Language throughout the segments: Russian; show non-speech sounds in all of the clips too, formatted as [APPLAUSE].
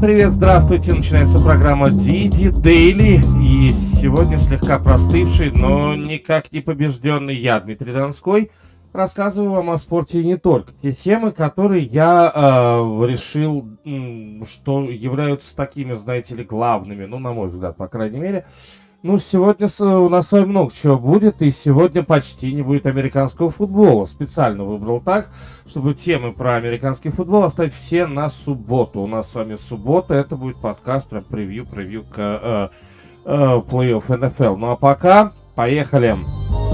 Привет, здравствуйте. Начинается программа Диди Дейли. И сегодня слегка простывший, но никак не побежденный я, Дмитрий Донской, рассказываю вам о спорте не только. Те темы, которые я э, решил, что являются такими, знаете ли, главными, ну, на мой взгляд, по крайней мере, ну, сегодня у нас с вами много чего будет, и сегодня почти не будет американского футбола. Специально выбрал так, чтобы темы про американский футбол оставить все на субботу. У нас с вами суббота, это будет подкаст, прям превью, превью к э, э, плей-офф NFL. Ну а пока, поехали! Поехали!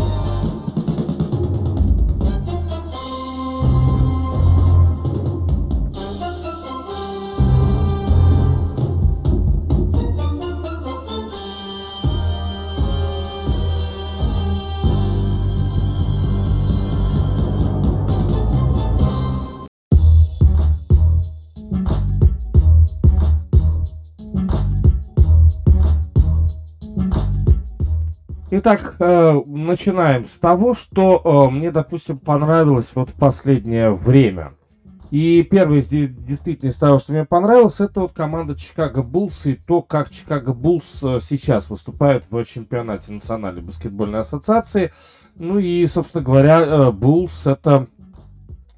Итак, э, начинаем с того, что э, мне, допустим, понравилось вот последнее время. И первый здесь действительно из того, что мне понравилось, это вот команда Чикаго Буллс и то, как Чикаго Буллс э, сейчас выступает в чемпионате Национальной баскетбольной ассоциации. Ну и, собственно говоря, Буллс это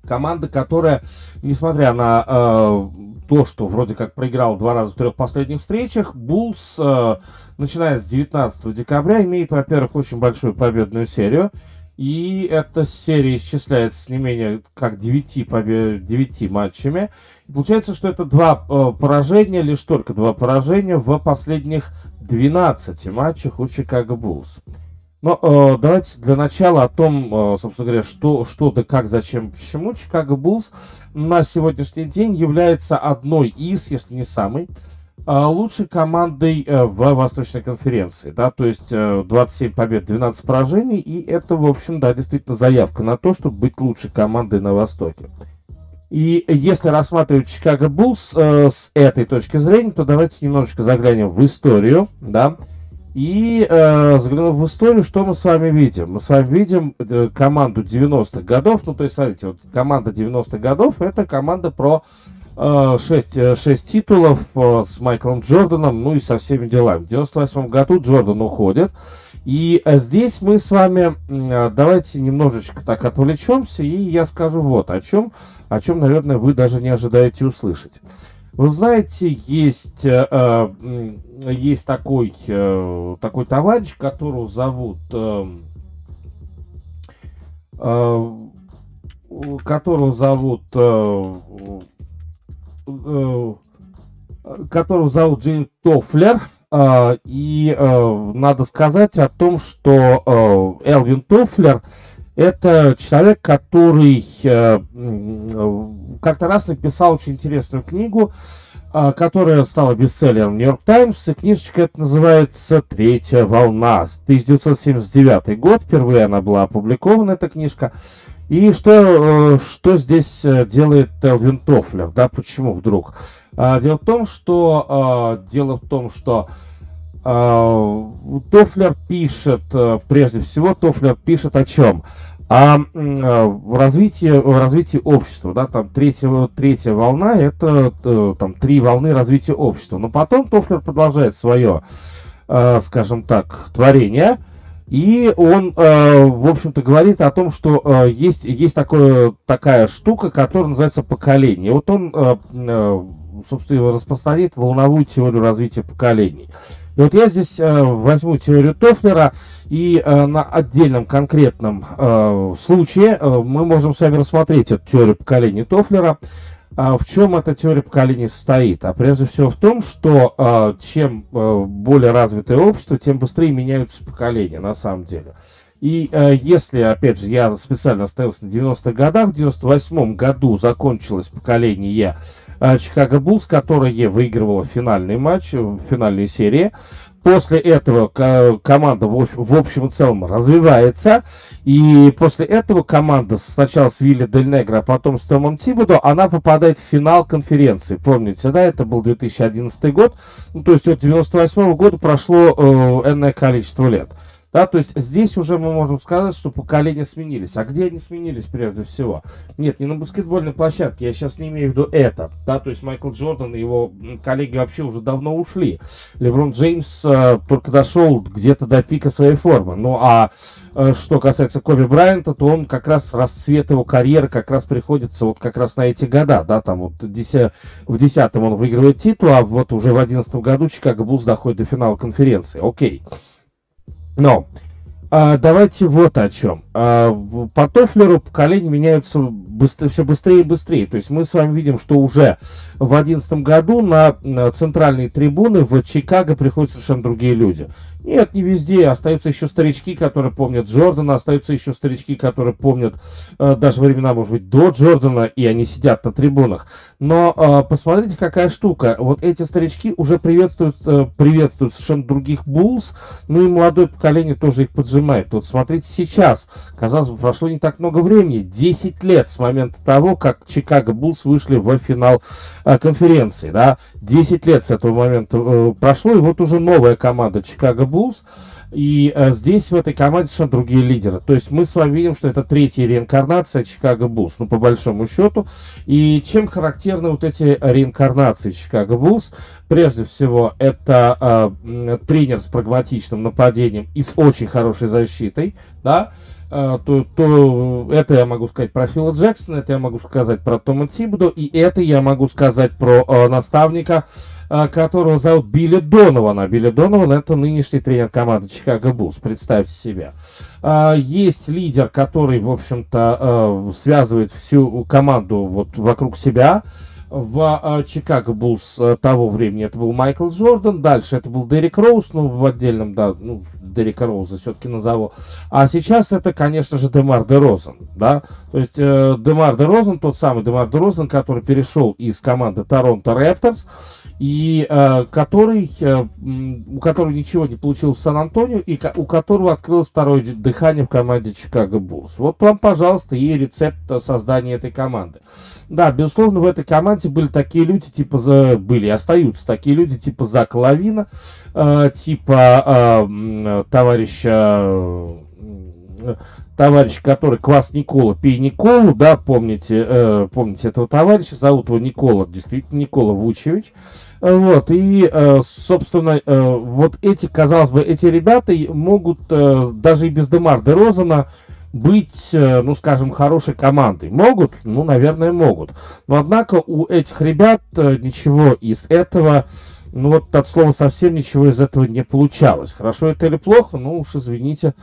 команда, которая, несмотря на э, то, что вроде как проиграл два раза в трех последних встречах, Буллс, э, начиная с 19 декабря, имеет, во-первых, очень большую победную серию. И эта серия исчисляется не менее как 9, побед... 9 матчами. И получается, что это два э, поражения, лишь только два поражения в последних 12 матчах у Чикаго Буллс. Но э, давайте для начала о том, э, собственно говоря, что, что да как, зачем, почему Чикаго Буллс на сегодняшний день является одной из, если не самой, э, лучшей командой э, в Восточной конференции. Да? То есть э, 27 побед, 12 поражений, и это, в общем, да, действительно заявка на то, чтобы быть лучшей командой на Востоке. И если рассматривать Чикаго Буллс э, с этой точки зрения, то давайте немножечко заглянем в историю, да, и э, заглянув в историю, что мы с вами видим? Мы с вами видим э, команду 90-х годов. Ну, то есть, смотрите, вот команда 90-х годов это команда про э, 6, 6 э, титулов э, с Майклом Джорданом, ну и со всеми делами. В 98 году Джордан уходит. И здесь мы с вами давайте немножечко так отвлечемся, и я скажу вот о чем, о чем, наверное, вы даже не ожидаете услышать. Вы знаете, есть, э, э есть такой, э, такой товарищ, которого зовут... Которого зовут... Которого зовут Джейн Тофлер. И надо сказать о том, что Элвин Тофлер это человек, который э, как-то раз написал очень интересную книгу, а, которая стала бестселлером Нью-Йорк Таймс. И книжечка это называется «Третья волна». 1979 год. Впервые она была опубликована, эта книжка. И что, э, что здесь э, делает Элвин Тофлер? Да, почему вдруг? А, дело в том, что, дело в том, что Тофлер пишет, э, прежде всего, Тофлер пишет о чем? А в развитии, в развитии общества, да, там третья, третья волна, это э, там три волны развития общества. Но потом Тофлер продолжает свое, скажем так, творение, и он, в общем-то, говорит о том, что есть, есть такое, такая штука, которая называется поколение. Вот он, собственно, распространяет волновую теорию развития поколений. И вот я здесь э, возьму теорию Тофлера, и э, на отдельном конкретном э, случае э, мы можем с вами рассмотреть эту теорию поколений Тофлера. Э, в чем эта теория поколений состоит? А прежде всего в том, что э, чем э, более развитое общество, тем быстрее меняются поколения на самом деле. И э, если, опять же, я специально остановился на 90-х годах, в 98 году закончилось поколение Э, Чикаго Буллс, которая выигрывала финальный матч, в финальной серии. После этого команда в общем и целом развивается. И после этого команда сначала с Вилли Дель Негро, а потом с Томом Тибудо, она попадает в финал конференции. Помните, да, это был 2011 год. Ну, то есть от 98 года прошло э, энное количество лет. Да, то есть здесь уже мы можем сказать, что поколения сменились. А где они сменились прежде всего? Нет, не на баскетбольной площадке, я сейчас не имею в виду это. Да, то есть Майкл Джордан и его коллеги вообще уже давно ушли. Леброн Джеймс э, только дошел где-то до пика своей формы. Ну а э, что касается Коби Брайанта, то он как раз расцвет его карьеры как раз приходится вот как раз на эти года, да, там вот в 10 он выигрывает титул, а вот уже в 11 году Чикаго Буллс доходит до финала конференции. Окей. Но а, давайте вот о чем. А, по Тофлеру поколения меняются быстро, все быстрее и быстрее. То есть мы с вами видим, что уже в 2011 году на, на центральные трибуны в Чикаго приходят совершенно другие люди. Нет, не везде. Остаются еще старички, которые помнят Джордана, остаются еще старички, которые помнят э, даже времена, может быть, до Джордана, и они сидят на трибунах. Но э, посмотрите, какая штука. Вот эти старички уже приветствуют, э, приветствуют совершенно других Буллс, ну и молодое поколение тоже их поджимает. Вот смотрите сейчас. Казалось бы, прошло не так много времени. 10 лет с момента того, как Чикаго Буллс вышли в финал э, конференции. Да? 10 лет с этого момента э, прошло, и вот уже новая команда Чикаго Буллс Bulls. И э, здесь в этой команде совершенно другие лидеры. То есть мы с вами видим, что это третья реинкарнация Чикаго Буллс, ну, по большому счету. И чем характерны вот эти реинкарнации Чикаго Буллс? Прежде всего, это э, тренер с прагматичным нападением и с очень хорошей защитой, да, Uh, то, то это я могу сказать про Фила Джексона, это я могу сказать про Тома Тибудо, и это я могу сказать про uh, наставника которого зовут Билли Донована. Билли Донован это нынешний тренер команды Чикаго Буллс, представьте себе. А, есть лидер, который, в общем-то, а, связывает всю команду вот вокруг себя в Чикаго Буллс того времени это был Майкл Джордан, дальше это был Дерек Роуз, ну, в отдельном, да, ну, Дерека Роуза все-таки назову. А сейчас это, конечно же, Демар де Розен, да, то есть э, Демар де Розен, тот самый Демар де Розен, который перешел из команды Торонто Рэпторс, и э, который, э, у которого ничего не получилось в Сан-Антонио, и у которого открылось второе дыхание в команде Чикаго Буллс. Вот вам, пожалуйста, и рецепт создания этой команды. Да, безусловно, в этой команде были такие люди, типа, за, были остаются такие люди, типа Зака Лавина, э, типа э, товарища э, товарищ, который квас Никола, пей Николу, да, помните, э, помните этого товарища, зовут его Никола, действительно, Никола Вучевич, вот, и, э, собственно, э, вот эти, казалось бы, эти ребята могут э, даже и без Демар де Розена быть, э, ну, скажем, хорошей командой. Могут? Ну, наверное, могут. Но, однако, у этих ребят э, ничего из этого, ну, вот от слова совсем ничего из этого не получалось. Хорошо это или плохо? Ну, уж извините.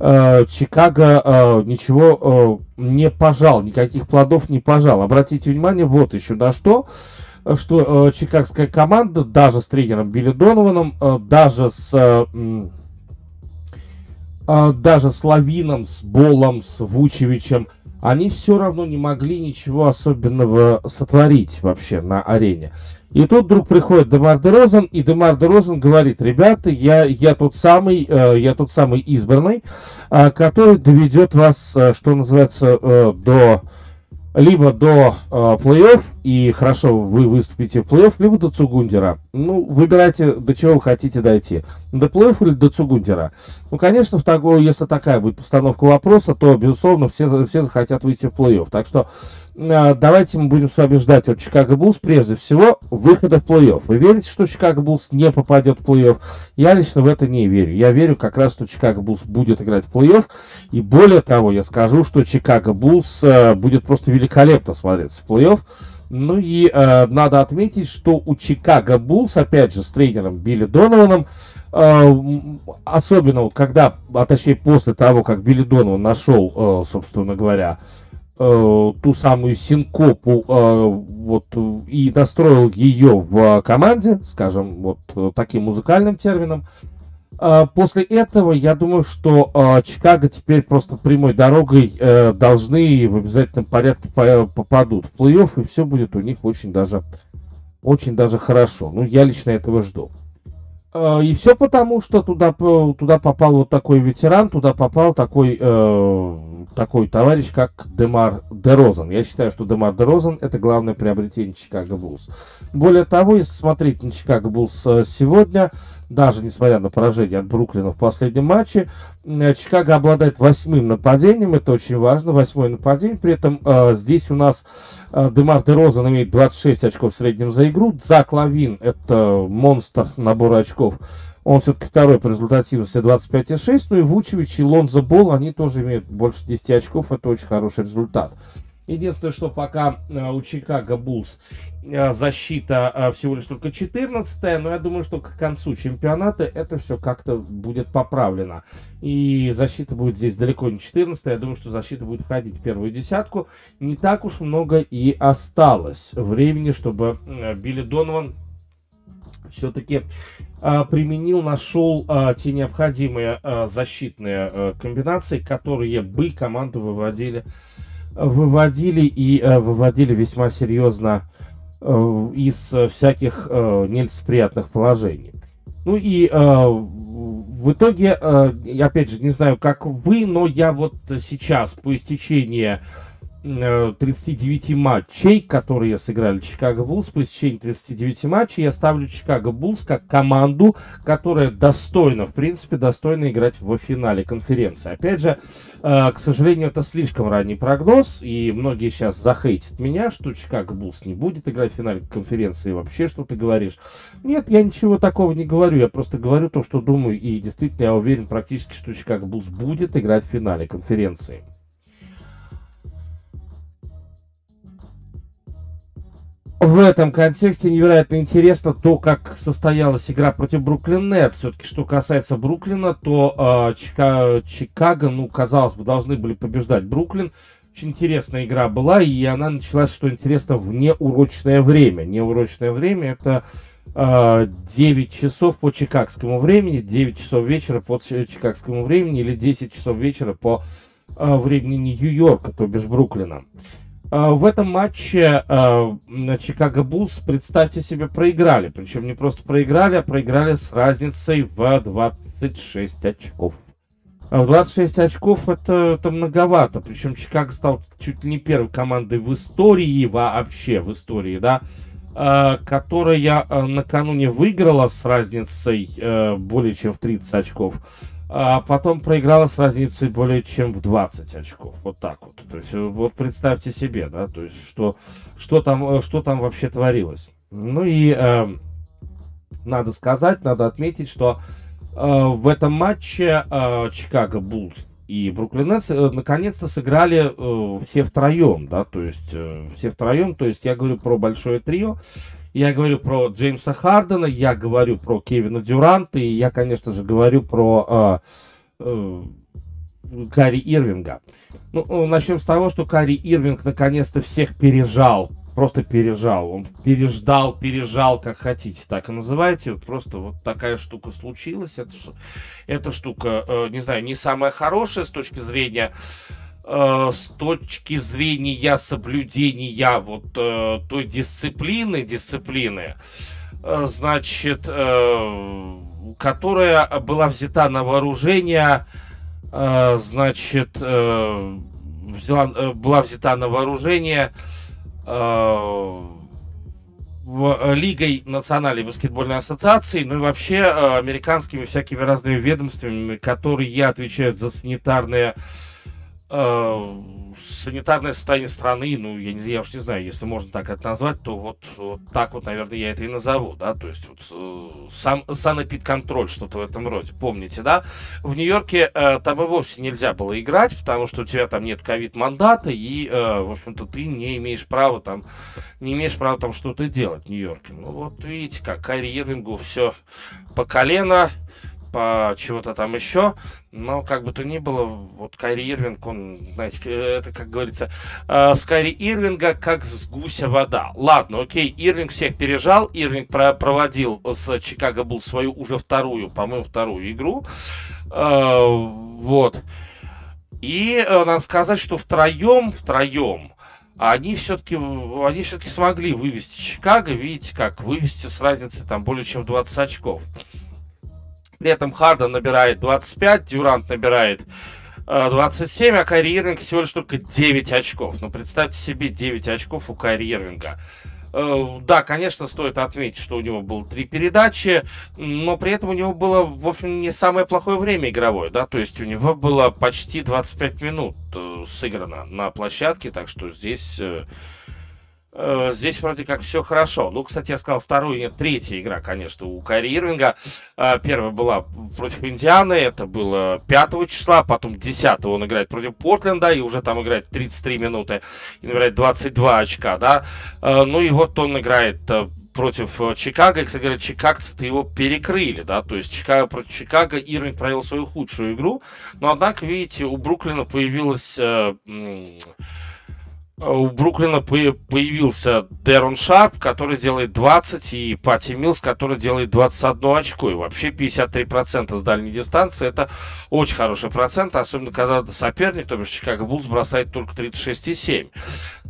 Э, Чикаго э, ничего э, не пожал, никаких плодов не пожал. Обратите внимание вот еще на что, что чикагская команда, даже с тренером Билли Донованом, даже с даже с Лавином, с Болом, с Вучевичем, они все равно не могли ничего особенного сотворить вообще на арене. И тут вдруг приходит Демар де Розен, и Демар де Розен говорит, ребята, я, я тот самый, э, я тот самый избранный, э, который доведет вас, э, что называется, до либо до э, плей-офф, и хорошо вы выступите в плей-офф, либо до Цугундера. Ну, выбирайте, до чего вы хотите дойти. До плей-офф или до Цугундера. Ну, конечно, в такое, если такая будет постановка вопроса, то, безусловно, все, все захотят выйти в плей-офф. Так что э, давайте мы будем с вами ждать от Чикаго Буллс, прежде всего, выхода в плей-офф. Вы верите, что Чикаго Буллс не попадет в плей-офф? Я лично в это не верю. Я верю как раз, что Чикаго Буллс будет играть в плей-офф. И более того, я скажу, что Чикаго Буллс э, будет просто великолепно смотреться в плей-офф. Ну и э, надо отметить, что у Чикаго Буллс, опять же, с тренером Билли Донованом, э, особенно когда, а точнее после того, как Билли Донован нашел, э, собственно говоря, э, ту самую синкопу э, вот, и настроил ее в команде, скажем, вот э, таким музыкальным термином, а, после этого я думаю, что э, Чикаго теперь просто прямой дорогой э, должны в обязательном порядке по попадут в плей-офф, и все будет у них очень даже, очень даже хорошо. Ну, я лично этого жду. Э, и все потому, что туда, туда попал вот такой ветеран, туда попал такой, э, такой товарищ, как Демар Дерозан. Я считаю, что Демар Дерозан это главное приобретение Чикаго Буллс. Более того, если смотреть на Чикаго Буллс сегодня, даже несмотря на поражение от Бруклина в последнем матче. Чикаго обладает восьмым нападением, это очень важно, восьмое нападение. При этом э, здесь у нас э, Демар Дерозан имеет 26 очков в среднем за игру. Зак Лавин, это монстр набора очков, он все-таки второй по результативности 25,6. Ну и Вучевич и Лонзо Бол, они тоже имеют больше 10 очков. Это очень хороший результат. Единственное, что пока э, у Чикаго Буллс э, защита э, всего лишь только 14 но я думаю, что к концу чемпионата это все как-то будет поправлено. И защита будет здесь далеко не 14 я думаю, что защита будет входить в первую десятку. Не так уж много и осталось времени, чтобы Билли Донован все-таки применил, нашел те необходимые защитные комбинации, которые бы команду выводили, выводили и э, выводили весьма серьезно э, из всяких э, нелицеприятных положений. Ну и в итоге, э, опять же, не знаю, как вы, но я вот сейчас по истечении 39 э, матчей, которые сыграли Чикаго Буллс, по истечении 39 матчей, я ставлю Чикаго Буллс как команду, которая достойна, в принципе, достойна играть в финале конференции. Опять же, э, к сожалению, это слишком ранний прогноз, и многие сейчас захейтят меня, что Чикаго Буллс не будет играть в финале конференции, вообще что ты говоришь. Нет, я ничего такого не говорю, я просто говорю то, что думаю, и действительно я уверен практически, что Чикаго Буллс будет играть в финале конференции. В этом контексте невероятно интересно то, как состоялась игра против Бруклин Нетс. Все-таки, что касается Бруклина, то э, Чика Чикаго, ну, казалось бы, должны были побеждать Бруклин. Очень интересная игра была, и она началась, что интересно, в неурочное время. Неурочное время это э, 9 часов по чикагскому времени, 9 часов вечера по чикагскому времени или 10 часов вечера по э, времени Нью-Йорка, то бишь Бруклина. А, в этом матче а, Чикаго Буллс, представьте себе, проиграли. Причем не просто проиграли, а проиграли с разницей в 26 очков. А в 26 очков это, это многовато. Причем Чикаго стал чуть ли не первой командой в истории, вообще в истории, да, которая накануне выиграла с разницей более чем в 30 очков а потом проиграла с разницей более чем в 20 очков. Вот так вот. То есть, вот представьте себе, да, то есть, что, что, там, что там вообще творилось. Ну и э, надо сказать, надо отметить, что э, в этом матче э, Чикаго Буллс и Бруклин Нетс э, наконец-то сыграли э, все втроем, да, то есть э, все втроем, то есть я говорю про большое трио, я говорю про Джеймса Хардена, я говорю про Кевина Дюранта, и я, конечно же, говорю про э, э, Кари Ирвинга. Ну, ну, начнем с того, что Кари Ирвинг наконец-то всех пережал. Просто пережал. Он переждал, пережал, как хотите, так и называйте. Вот просто вот такая штука случилась. Это, эта штука, э, не знаю, не самая хорошая с точки зрения Э, с точки зрения соблюдения вот э, той дисциплины, дисциплины, э, значит, э, которая была взята на вооружение, э, значит, э, взяла, э, была взята на вооружение э, Лигой Национальной баскетбольной ассоциации, ну и вообще э, американскими всякими разными ведомствами, которые отвечают за санитарные э, санитарное состояние страны, ну, я, не, я уж не знаю, если можно так это назвать, то вот, вот так вот, наверное, я это и назову, да, то есть вот э, сам санэпидконтроль, что-то в этом роде, помните, да? В Нью-Йорке э, там и вовсе нельзя было играть, потому что у тебя там нет ковид-мандата, и, э, в общем-то, ты не имеешь права там, не имеешь права там что-то делать в Нью-Йорке. Ну, вот видите, как Карри Ирвингу все по колено, по чего-то там еще. Но как бы то ни было, вот Кайри Ирвинг, он, знаете, это, как говорится, э, с Кайри Ирвинга как с гуся вода. Ладно, окей, Ирвинг всех пережал, Ирвинг про проводил с Чикаго был свою уже вторую, по-моему, вторую игру. Э, вот. И э, надо сказать, что втроем, втроем, они все-таки они все-таки смогли вывести Чикаго, видите, как вывести с разницей там более чем 20 очков. При этом Харден набирает 25, Дюрант набирает 27, э, а Кайри Ирвинг всего лишь только 9 очков. Ну, представьте себе 9 очков у Кайри Ирвинга. Э, да, конечно, стоит отметить, что у него было три передачи, но при этом у него было, в общем, не самое плохое время игровое, да, то есть у него было почти 25 минут э, сыграно на площадке, так что здесь здесь вроде как все хорошо. Ну, кстати, я сказал вторую, нет, третья игра, конечно, у Кари Ирвинга. Э, первая была против Индианы, это было 5 числа, потом 10 он играет против Портленда, и уже там играет 33 минуты, и набирает 22 очка, да. Э, ну и вот он играет против Чикаго, и, кстати говоря, чикагцы-то его перекрыли, да, то есть Чикаго против Чикаго Ирвинг провел свою худшую игру, но, однако, видите, у Бруклина появилась э, Э, у Бруклина появился Дэрон Шарп, который делает 20, и Пати Милс, который делает 21 очко. И вообще 53% с дальней дистанции. Это очень хороший процент, особенно когда соперник, то бишь Чикаго Буллс, бросает только 36,7.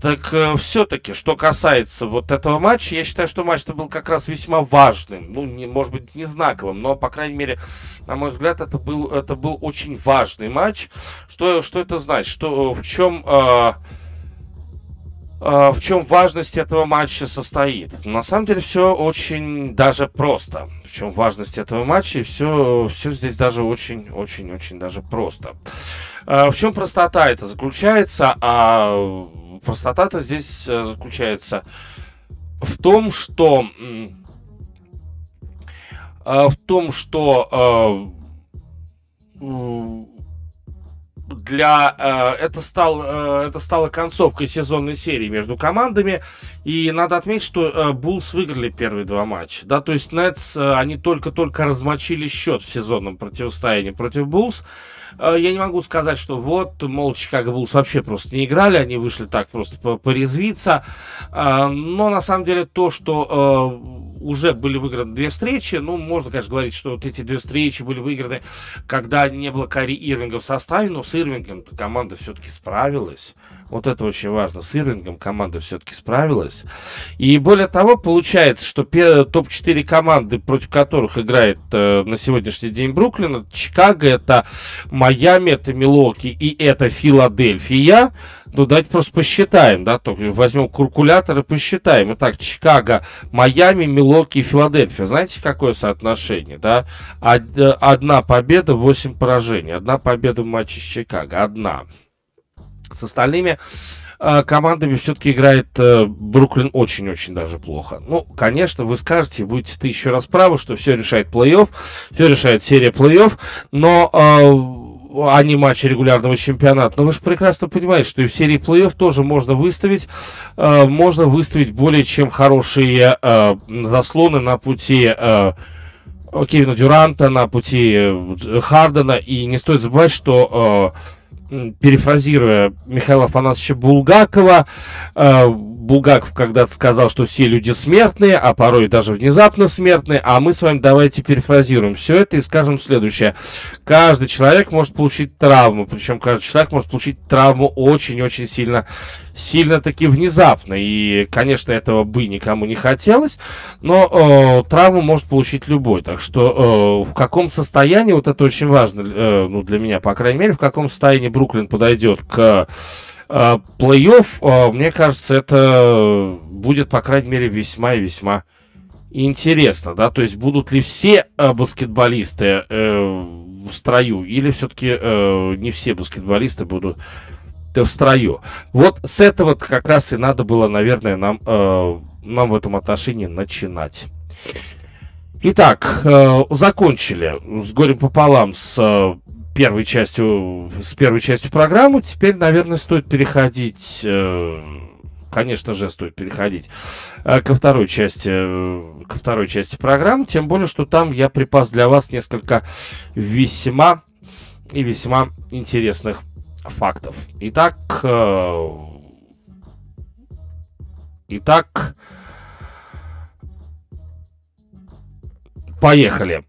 Так э, все-таки, что касается вот этого матча, я считаю, что матч-то был как раз весьма важным. Ну, не, может быть, не знаковым, но, по крайней мере, на мой взгляд, это был, это был очень важный матч. Что, что это значит? Что, в чем... Э, в чем важность этого матча состоит? На самом деле все очень даже просто. В чем важность этого матча? Все, все здесь даже очень-очень-очень даже просто. А, в чем простота это заключается? А простота-то здесь э, заключается в том, что в том, что для э, это стал э, это стало концовкой сезонной серии между командами. И надо отметить что э, Булls выиграли первые два матча. Да то есть Нетс э, они только-только размочили счет в сезонном противостоянии против Булls э, я не могу сказать, что вот, мол, Чикаго Буллс вообще просто не играли, они вышли так просто порезвиться. Э, но на самом деле то, что уже были выиграны две встречи. Ну, можно, конечно, говорить, что вот эти две встречи были выиграны, когда не было Кари Ирвинга в составе, но с Ирвингом команда все-таки справилась. Вот это очень важно. С Ирвингом команда все-таки справилась. И более того, получается, что топ-4 команды, против которых играет э, на сегодняшний день Бруклин, это Чикаго, это Майами, это Милоки и это Филадельфия. Ну, давайте просто посчитаем, да, только возьмем калькулятор и посчитаем. Итак, Чикаго, Майами, Милоки и Филадельфия. Знаете, какое соотношение, да? Одна победа, 8 поражений. Одна победа в матче с Чикаго. Одна. С остальными э, командами все-таки играет э, Бруклин очень-очень даже плохо. Ну, конечно, вы скажете, будете ты еще раз правы, что все решает плей-офф, все решает серия плей-офф, но э, а не матчи регулярного чемпионата. Но вы же прекрасно понимаете, что и в серии плей-офф тоже можно выставить, э, можно выставить более чем хорошие э, заслоны на пути э, Кевина Дюранта, на пути э, Хардена. И не стоит забывать, что э, перефразируя Михаила Афанасовича Булгакова, э, Булгаков когда-то сказал, что все люди смертные, а порой даже внезапно смертные, а мы с вами давайте перефразируем все это и скажем следующее. Каждый человек может получить травму, причем каждый человек может получить травму очень-очень сильно сильно таки внезапно. И, конечно, этого бы никому не хотелось, но э, травму может получить любой. Так что э, в каком состоянии, вот это очень важно, э, ну, для меня, по крайней мере, в каком состоянии Бруклин подойдет к плей-офф, э, мне кажется, это будет, по крайней мере, весьма и весьма интересно, да, то есть будут ли все э, баскетболисты э, в строю, или все-таки э, не все баскетболисты будут в строю. Вот с этого как раз и надо было, наверное, нам, э, нам в этом отношении начинать. Итак, э, закончили с горем пополам с э, первой частью, с первой частью программы. Теперь, наверное, стоит переходить, э, конечно же, стоит переходить э, ко второй части, э, ко второй части программы. Тем более, что там я припас для вас несколько весьма и весьма интересных фактов. Итак, итак, поехали.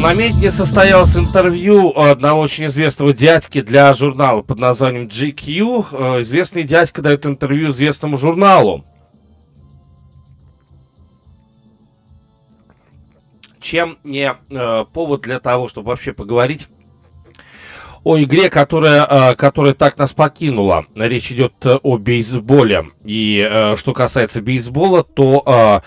На медне состоялось интервью одного очень известного дядьки для журнала под названием GQ. Э, известный дядька дает интервью известному журналу. Чем не э, повод для того, чтобы вообще поговорить о игре, которая, э, которая так нас покинула. Речь идет о бейсболе. И что касается бейсбола, то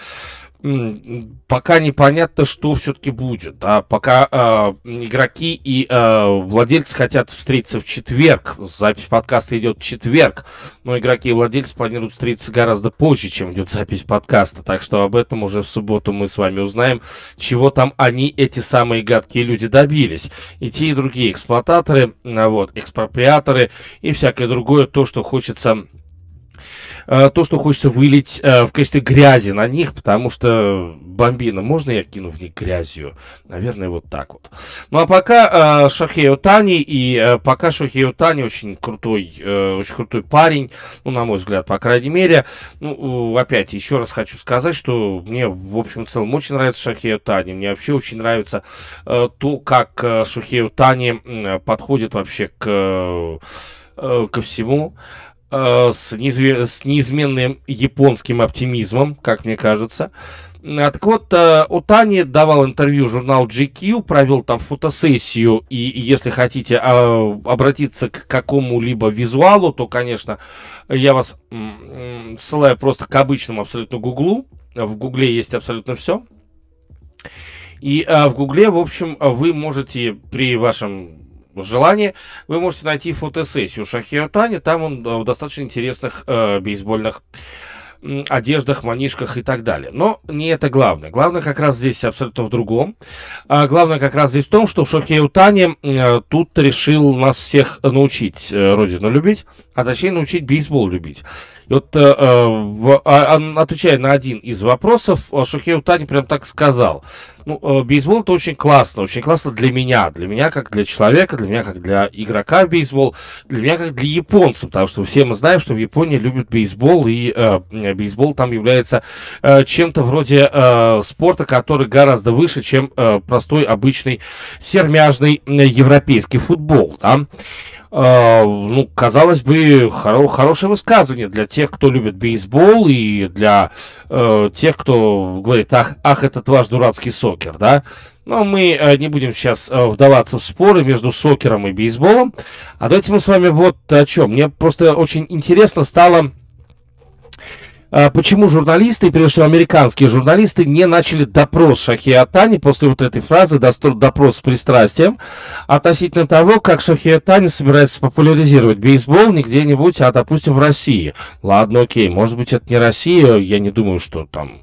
пока непонятно, что все-таки будет. Да? Пока э, игроки и э, владельцы хотят встретиться в четверг. Запись подкаста идет в четверг. Но игроки и владельцы планируют встретиться гораздо позже, чем идет запись подкаста. Так что об этом уже в субботу мы с вами узнаем, чего там они, эти самые гадкие люди, добились. И те, и другие эксплуататоры, вот, экспроприаторы и всякое другое, то, что хочется Э, то, что хочется вылить э, в качестве грязи на них, потому что бомбина, можно я кину в них грязью? Наверное, вот так вот. Ну, а пока э, Шахео Тани, и э, пока Шахео Тани очень крутой, очень крутой парень, ну, на мой взгляд, по крайней мере. Ну, опять, еще раз хочу сказать, что мне, в общем, в целом очень нравится Шахео Тани. Мне вообще очень нравится то, как э, Шахео Тани подходит вообще к, ко всему. Э, с, неизме, с неизменным японским оптимизмом, как мне кажется. А, так вот, э, Утани давал интервью журналу GQ, провел там фотосессию, и если хотите а, обратиться к какому-либо визуалу, то, конечно, я вас ссылаю просто к обычному абсолютно Гуглу. В Гугле есть абсолютно все. И а, в Гугле, в общем, вы можете при вашем желание, вы можете найти фотосессию Шахио Тани. Там он э, в достаточно интересных э, бейсбольных одеждах, манишках и так далее. Но не это главное. Главное как раз здесь абсолютно в другом. А главное как раз здесь в том, что Шокей Утани э, тут решил нас всех научить э, родину любить, а точнее научить бейсбол любить. И вот, э, э в, а, отвечая на один из вопросов, Шокей Утани прям так сказал – ну, э, бейсбол это очень классно, очень классно для меня, для меня как для человека, для меня как для игрока в бейсбол, для меня как для японцев, потому что все мы знаем, что в Японии любят бейсбол, и э, бейсбол там является э, чем-то вроде э, спорта, который гораздо выше, чем э, простой обычный сермяжный э, европейский футбол, да. Uh, ну, казалось бы, хоро- хорошее высказывание для тех, кто любит бейсбол и для uh, тех, кто говорит, ах, ах, этот ваш дурацкий сокер, да. Но мы uh, не будем сейчас вдаваться в споры между сокером и бейсболом. А давайте мы с вами вот о чем. Мне просто очень интересно стало а, почему журналисты, прежде всего американские журналисты, не начали допрос Шахиатани после вот этой фразы, допрос с пристрастием, относительно того, как Шахиатани собирается популяризировать бейсбол не где-нибудь, а, допустим, в России. Ладно, окей, может быть, это не Россия, я не думаю, что там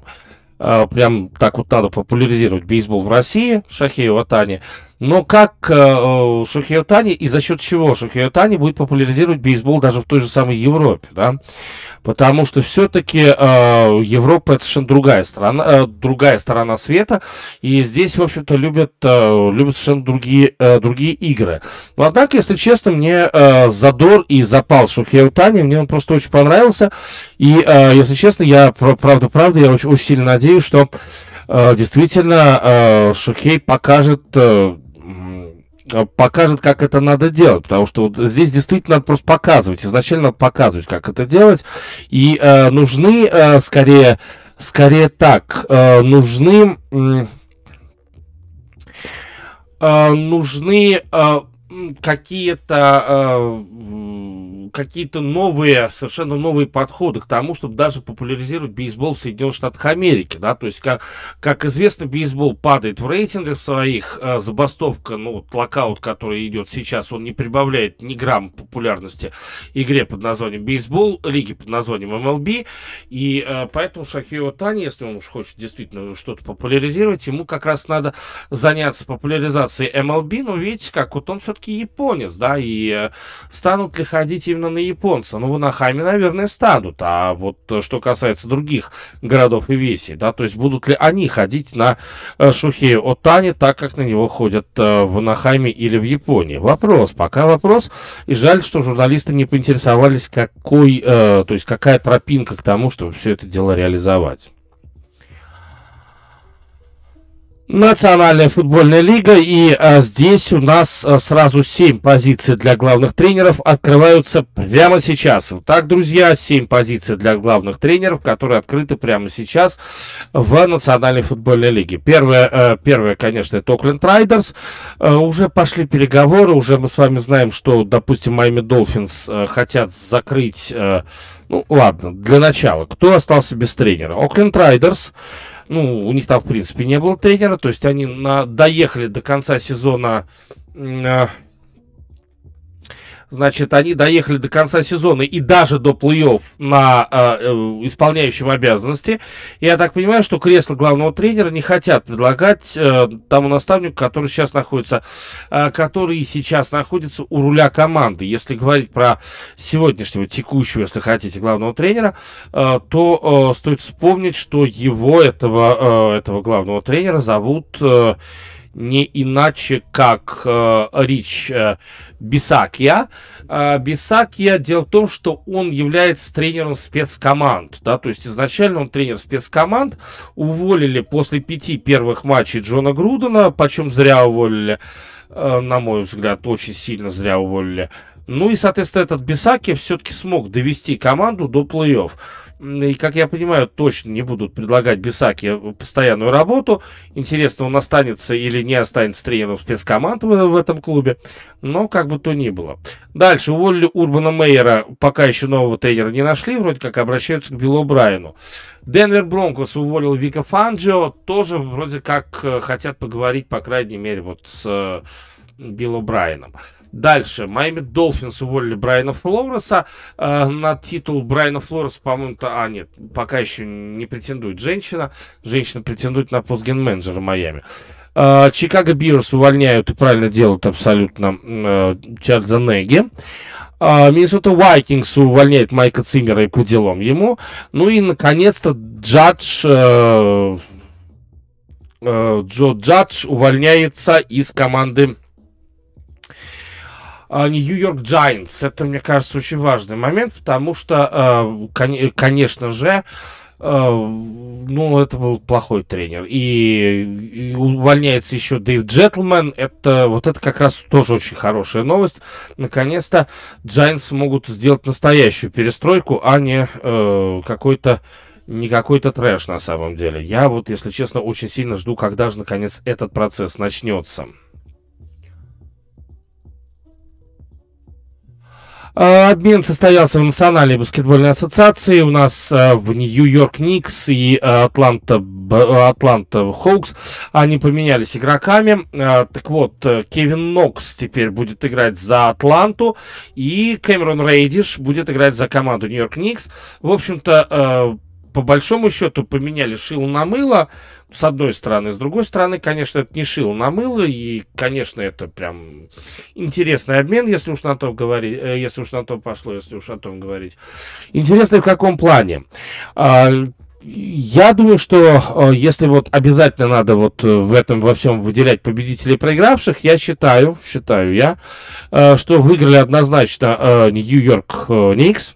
э, прям так вот надо популяризировать бейсбол в России, Шахею Атани. Но как э, Шухио Тани и за счет чего Шухио Тани будет популяризировать бейсбол даже в той же самой Европе, да? Потому что все-таки э, Европа это совершенно другая страна, э, другая сторона света, и здесь, в общем-то, любят, э, любят совершенно другие, э, другие игры. Но, однако, если честно, мне э, задор и запал Шухио Тани, мне он просто очень понравился, и, э, если честно, я, правда-правда, я очень, очень сильно надеюсь, что э, действительно э, Шухей покажет э, Э, покажет, как это надо делать, потому что вот здесь действительно надо просто показывать, изначально надо показывать, как это делать, и э, нужны э, скорее, скорее так, э, нужны, э, нужны э, какие-то э, какие-то новые, совершенно новые подходы к тому, чтобы даже популяризировать бейсбол в Соединенных Штатах Америки, да, то есть, как, как известно, бейсбол падает в рейтингах своих, э, забастовка, ну, вот локаут, который идет сейчас, он не прибавляет ни грамм популярности игре под названием бейсбол, лиги под названием MLB, и э, поэтому Шахио Тани, если он уж хочет действительно что-то популяризировать, ему как раз надо заняться популяризацией MLB, но видите, как вот он все-таки японец, да, и э, станут ли ходить именно именно на японца. Ну, в Анахайме, наверное, станут. А вот э, что касается других городов и весей, да, то есть будут ли они ходить на э, Шухею Отани, так как на него ходят э, в Анахайме или в Японии? Вопрос, пока вопрос. И жаль, что журналисты не поинтересовались, какой, то есть какая тропинка к тому, чтобы все это дело реализовать. Национальная футбольная лига, и а, здесь у нас а, сразу 7 позиций для главных тренеров открываются прямо сейчас. Так, друзья, 7 позиций для главных тренеров, которые открыты прямо сейчас в Национальной футбольной лиге. Первое, а, первое конечно, это Окленд Райдерс. А, уже пошли переговоры, уже мы с вами знаем, что, допустим, Майами Долфинс а, хотят закрыть... А, ну, ладно, для начала, кто остался без тренера? Окленд Райдерс. Ну, у них там, в принципе, не было тренера. То есть они на, доехали до конца сезона э, Значит, они доехали до конца сезона и даже до плей-офф на э, э, исполняющем обязанности. Я так понимаю, что кресло главного тренера не хотят предлагать э, тому наставнику, который сейчас находится, э, который сейчас находится у руля команды. Если говорить про сегодняшнего, текущего, если хотите, главного тренера, э, то э, стоит вспомнить, что его, этого, э, этого главного тренера, зовут... Э, не иначе, как э, Рич э, Бисакия. Э, Бисакия, дело в том, что он является тренером спецкоманд, да, то есть изначально он тренер спецкоманд, уволили после пяти первых матчей Джона Грудена, почем зря уволили, э, на мой взгляд, очень сильно зря уволили. Ну и, соответственно, этот Бисаки все-таки смог довести команду до плей-офф и, как я понимаю, точно не будут предлагать Бисаки постоянную работу. Интересно, он останется или не останется тренером спецкоманд в, в этом клубе. Но как бы то ни было. Дальше уволили Урбана Мейера. Пока еще нового тренера не нашли. Вроде как обращаются к Биллу Брайану. Денвер Бронкос уволил Вика Фанджио. Тоже вроде как э, хотят поговорить, по крайней мере, вот с э, Биллом Брайаном. Дальше. Майами Долфинс уволили Брайана Флореса. Э, на титул Брайана Флореса, по-моему, то... А, нет, пока еще не претендует женщина. Женщина претендует на пост ген-менеджера Майами. Э, Чикаго Бирс увольняют и правильно делают абсолютно э, Чарльза Неги. Uh, Миннесота Вайкингс увольняет Майка Циммера и по делам ему. Ну и, наконец-то, Джадж... Uh, uh, Джо Джадж увольняется из команды Нью-Йорк Giants. Это, мне кажется, очень важный момент, потому что, э, конечно же, э, ну, это был плохой тренер. И, увольняется еще Дэйв Джетлмен. Это, вот это как раз тоже очень хорошая новость. Наконец-то Giants могут сделать настоящую перестройку, а не э, какой-то не какой-то трэш на самом деле. Я вот, если честно, очень сильно жду, когда же наконец этот процесс начнется. Обмен состоялся в Национальной баскетбольной ассоциации. У нас а, в Нью-Йорк Никс и а, Атланта, Атланта Хоукс. Они поменялись игроками. Так вот, э, Кевин Нокс теперь будет играть за Атланту. И Кэмерон Рейдиш будет играть за команду Нью-Йорк Никс. В общем-то, по большому счету поменяли шило на мыло с одной стороны. С другой стороны, конечно, это не шило на мыло, и, конечно, это прям интересный обмен, если уж на то говорить, э, если уж на то пошло, если уж о том говорить. Интересный в каком плане? А, я думаю, что э, если вот обязательно надо вот в этом во всем выделять победителей и проигравших, я считаю, считаю я, э, что выиграли однозначно Нью-Йорк Никс,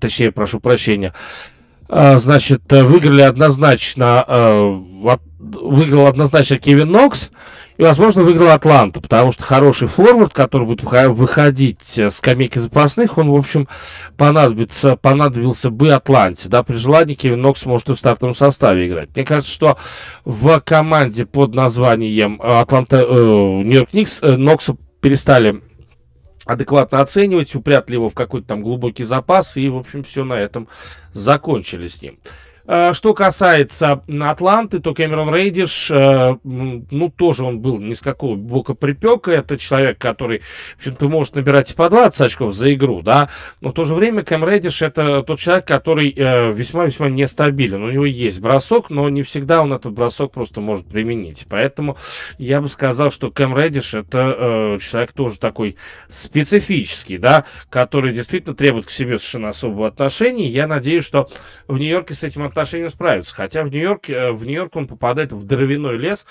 точнее, прошу прощения, а, значит, э, выиграли однозначно, э, выиграл однозначно Кевин Нокс, и, возможно, выиграл Атланту, потому что хороший форвард, который будет выходить с скамейки запасных, он, в общем, понадобится, понадобился бы Атланте. Да, при желании Кевин Нокс может и в стартовом составе играть. Мне кажется, что в команде под названием Атланта, э, Нью-Йорк Никс э, Нокса перестали адекватно оценивать, упрятали его в какой-то там глубокий запас, и, в общем, все на этом закончили с ним. Э, что касается Атланты, то Кэмерон Рейдиш, э, ну, тоже он был ни с какого бока припека. Это человек, который, в общем-то, может набирать и по 20 очков за игру, да. Но в то же время Кэм Рейдиш это тот человек, который э, весьма-весьма нестабилен. У него есть бросок, но не всегда он этот бросок просто может применить. Поэтому я бы сказал, что Кэм Рейдиш это человек тоже такой специфический, да, который действительно требует к себе совершенно особого отношения. Я надеюсь, что в Нью-Йорке с этим отношением отношениям справиться. Хотя в Нью-Йорке, э, в Нью-Йорк он попадает в дровяной лес,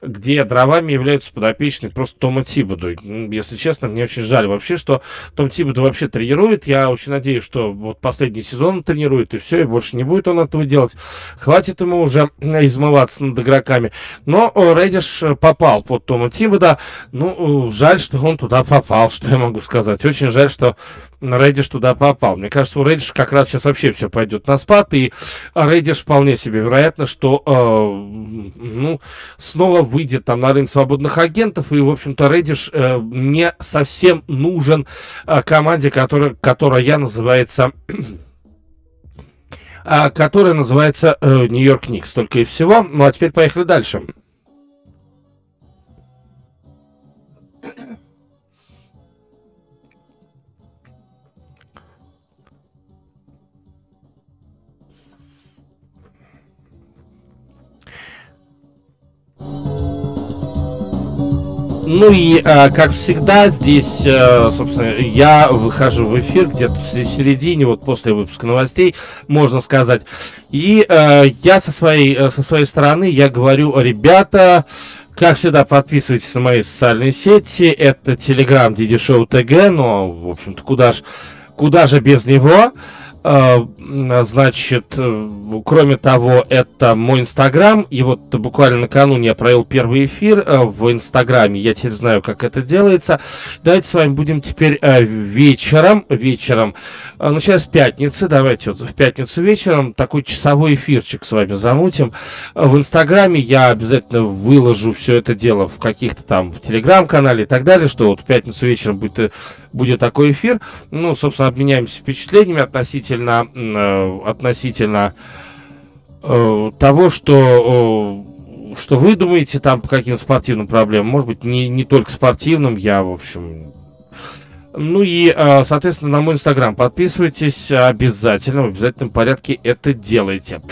где дровами являются подопечные просто Тома Тибоду. Если честно, мне очень жаль вообще, что Том Тибоду вообще тренирует. Я очень надеюсь, что вот последний сезон он тренирует, и все, и больше не будет он этого делать. Хватит ему уже измываться над игроками. Но Редиш попал под Тома Тибода. Ну, жаль, что он туда попал, что я могу сказать. Очень жаль, что Редиш туда попал. Мне кажется, у Редиш как раз сейчас вообще все пойдет на спад, и Редиш вполне себе вероятно, что э, ну, снова выйдет там на рынок свободных агентов, и, в общем-то, Редиш э, не совсем нужен э, команде, которая, которая я называется... [CLEARS THROAT] которая называется Нью-Йорк Никс, только и всего. Ну, а теперь поехали дальше. Ну и, э, как всегда, здесь, э, собственно, я выхожу в эфир где-то в середине, вот после выпуска новостей, можно сказать. И э, я со своей, со своей стороны, я говорю, ребята, как всегда, подписывайтесь на мои социальные сети. Это Telegram Диди Шоу ТГ, но, в общем-то, куда же куда же без него. А, значит, э, кроме того, это мой инстаграм. И вот буквально накануне я провел первый эфир э, в инстаграме. Я теперь знаю, как это делается. Давайте с вами будем теперь э, вечером, вечером, начиная с пятницы, давайте вот в пятницу вечером такой часовой эфирчик с вами замутим. В инстаграме я обязательно выложу все это дело в каких-то там в телеграм-канале и так далее, что вот в пятницу вечером будет будет такой эфир. Ну, собственно, обменяемся впечатлениями относительно, э, относительно э, того, что, э, что вы думаете там по каким спортивным проблемам. Может быть, не, не только спортивным, я, в общем, ну и, э, соответственно, на мой инстаграм подписывайтесь обязательно, в обязательном порядке это делайте.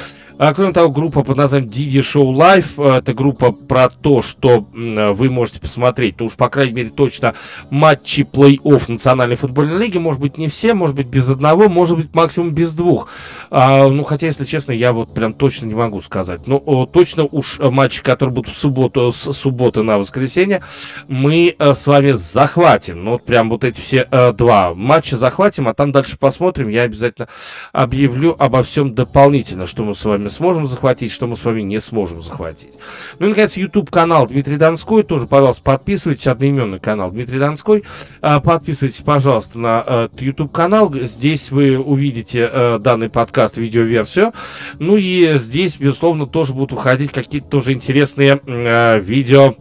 А, кроме того, группа под названием Didi Show Live, э, это группа про то, что вы можете посмотреть, ну уж по крайней мере точно матчи плей-офф Национальной футбольной лиги, может быть не все, может быть без одного, может быть максимум без двух. А, ну хотя, если честно, я вот прям точно не могу сказать. Ну о, точно уж матчи, которые будут в субботу, с субботы на воскресенье, мы а, с вами захватим. Ну вот прям вот эти все два матча захватим, а там дальше посмотрим. Я обязательно объявлю обо всем дополнительно, что мы с вами сможем захватить, что мы с вами не сможем захватить. Ну и, наконец, YouTube-канал Дмитрий Донской. Тоже, пожалуйста, подписывайтесь. Одноименный канал Дмитрий Донской. А, подписывайтесь, пожалуйста, на а, YouTube-канал. Здесь вы увидите а, данный подкаст, видеоверсию. Ну и здесь, безусловно, тоже будут выходить какие-то тоже интересные видео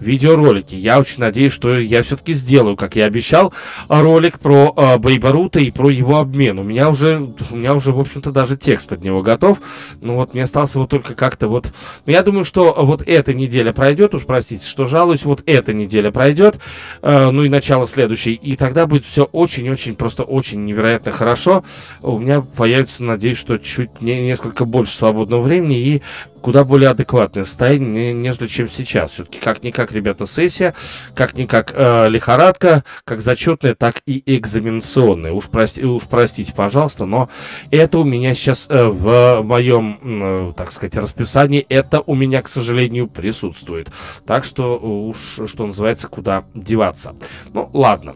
видеоролики. Я очень надеюсь, что я все-таки сделаю, как я обещал, ролик про э, Бейба Рута и про его обмен. У меня уже, у меня уже, в общем-то, даже текст под него готов. Ну вот, мне осталось его только как-то вот... Ну, я думаю, что вот эта неделя пройдет, уж простите, что жалуюсь, вот эта неделя пройдет, э, ну и начало следующей, и тогда будет все очень-очень, просто очень невероятно хорошо. У меня появится, надеюсь, что чуть не, несколько больше свободного времени, и куда более адекватное состояние, нежели чем сейчас. Все-таки как-никак, ребята, сессия, как-никак э, лихорадка, как зачетная, так и экзаменационная. Уж, прости, уж простите, пожалуйста, но это у меня сейчас э, в моем, э, так сказать, расписании, это у меня, к сожалению, присутствует. Так что уж, что называется, куда деваться. Ну, ладно.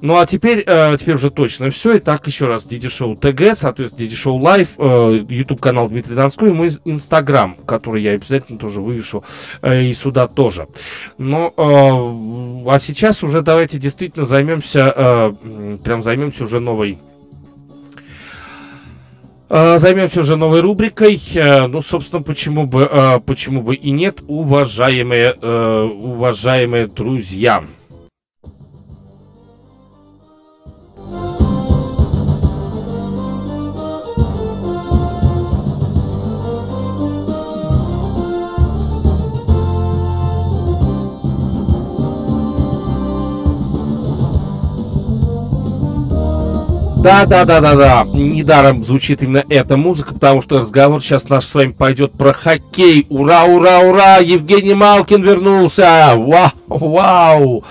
Ну а теперь, э, теперь уже точно все. Итак, еще раз, Диди Шоу ТГ, соответственно, Диди Шоу Лайв, э, YouTube канал Дмитрий Донской и мой Инстаграм, который я обязательно тоже вывешу э, и сюда тоже. Но, э, а сейчас уже давайте действительно займемся, э, прям займемся уже новой э, Займемся уже новой рубрикой. Э, ну, собственно, почему бы, почему бы и нет, уважаемые, уважаемые друзья. Да, да, да, да, да. Недаром звучит именно эта музыка, потому что разговор сейчас наш с вами пойдет про хоккей. Ура, ура, ура! Евгений Малкин вернулся! Вау, вау!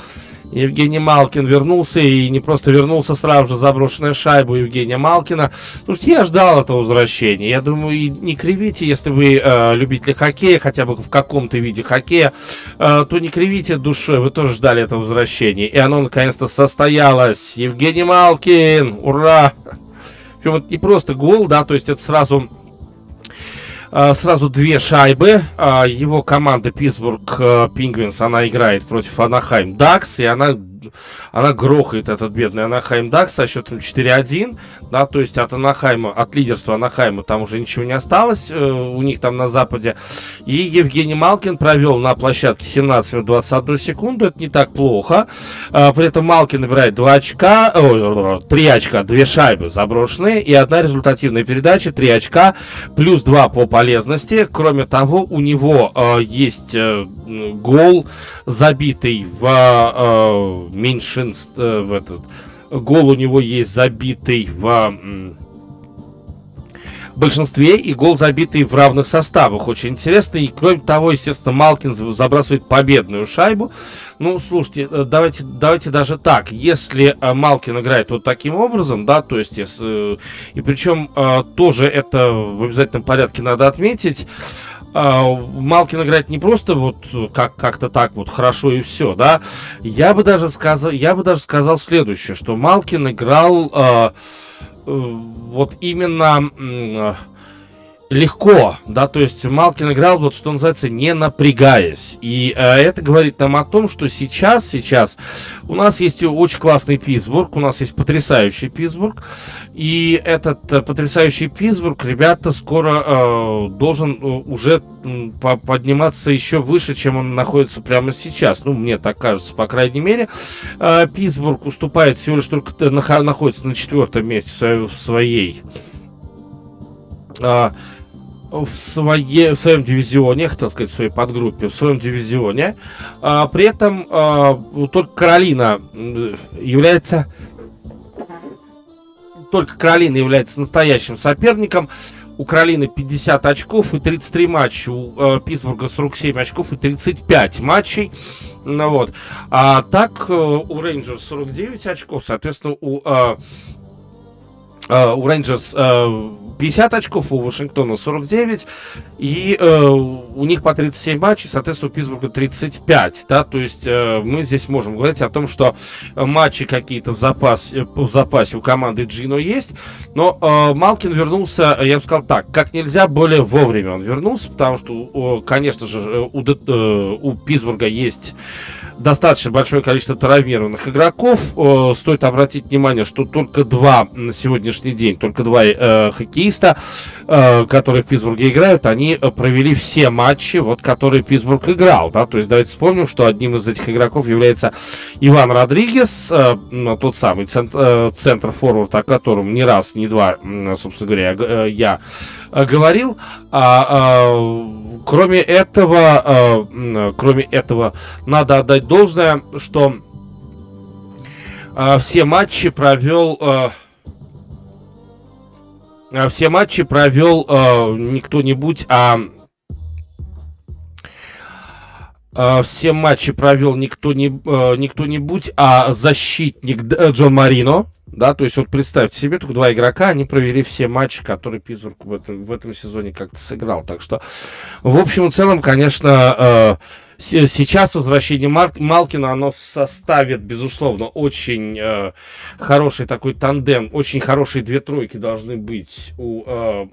Евгений Малкин вернулся и не просто вернулся сразу же заброшенная шайбу Евгения Малкина. Слушайте, я ждал этого возвращения. Я думаю, и не кривите, если вы э, любители хоккея, хотя бы в каком-то виде хоккея, э, то не кривите душой, вы тоже ждали этого возвращения. И оно наконец-то состоялось. Евгений Малкин, ура! Причем это не просто гол, да, то есть это сразу сразу две шайбы. А, его команда Питтсбург Пингвинс, она играет против Анахайм Дакс, и она она грохает этот бедный Анахайм Дак со счетом 4-1, да, то есть от Анахайма, от лидерства Анахайма там уже ничего не осталось, э, у них там на западе. И Евгений Малкин провел на площадке 17 минут 21 секунду, это не так плохо. Э, при этом Малкин набирает 2 очка, о, 3 очка, 2 шайбы заброшенные и одна результативная передача, 3 очка, плюс 2 по полезности. Кроме того, у него э, есть э, гол, забитый в э, меньшинстве, э, в этот, гол у него есть забитый в большинстве и гол забитый в равных составах. Очень интересно. И кроме того, естественно, Малкин забрасывает победную шайбу. Ну, слушайте, э, давайте, давайте даже так. Если э, Малкин играет вот таким образом, да, то есть, если, и причем тоже это в обязательном порядке надо отметить, Малкин играет не просто вот как как-то так вот хорошо и все, да. Я бы даже сказал, я бы даже сказал следующее, что Малкин играл э, э, вот именно э, легко, да, то есть Малкин играл, вот что называется, не напрягаясь. И э, это говорит нам о том, что сейчас, сейчас у нас есть очень классный Питтсбург, у нас есть потрясающий Питтсбург, и этот э, потрясающий Питтсбург, ребята, скоро э, должен э, уже э, подниматься еще выше, чем он находится прямо сейчас. Ну, мне так кажется, по крайней мере. Э, Питтсбург уступает всего лишь только, э, находится на четвертом месте в своей, в своей э, в, свое, в своем дивизионе, хотел сказать, в своей подгруппе, в своем дивизионе. А, при этом а, только Каролина является только Каролина является настоящим соперником. У Каролины 50 очков и 33 матча. У э, Питтсбурга 47 очков и 35 матчей. Ну, вот. А так э, у Рейнджерс 49 очков. Соответственно, у, э, э, у Рейнджерс э, 50 очков, у Вашингтона 49, и э, у них по 37 матчей, соответственно, у Питтсбурга 35, да, то есть э, мы здесь можем говорить о том, что матчи какие-то в, запас, э, в запасе у команды Джино есть, но э, Малкин вернулся, я бы сказал так, как нельзя более вовремя он вернулся, потому что, конечно же, э, у, э, у Питтсбурга есть достаточно большое количество травмированных игроков. Стоит обратить внимание, что только два на сегодняшний день, только два э, хоккеиста, э, которые в Питтсбурге играют, они провели все матчи, вот, которые Питтсбург играл. Да? То есть давайте вспомним, что одним из этих игроков является Иван Родригес, э, тот самый э, центр форвард, о котором не раз, не два, собственно говоря, я Э, говорил. А, а, кроме этого, а, кроме этого, надо отдать должное, что а, все матчи провел. А, все матчи провел а, не кто-нибудь, а все матчи провел никто не, не кто-нибудь, а защитник Джон Марино. Да, то есть вот представьте себе, только два игрока, они провели все матчи, которые Питтсбург в этом, в этом сезоне как-то сыграл. Так что, в общем и целом, конечно, э, Сейчас возвращение Мар- Малкина, оно составит, безусловно, очень э, хороший такой тандем, очень хорошие две тройки должны быть у э,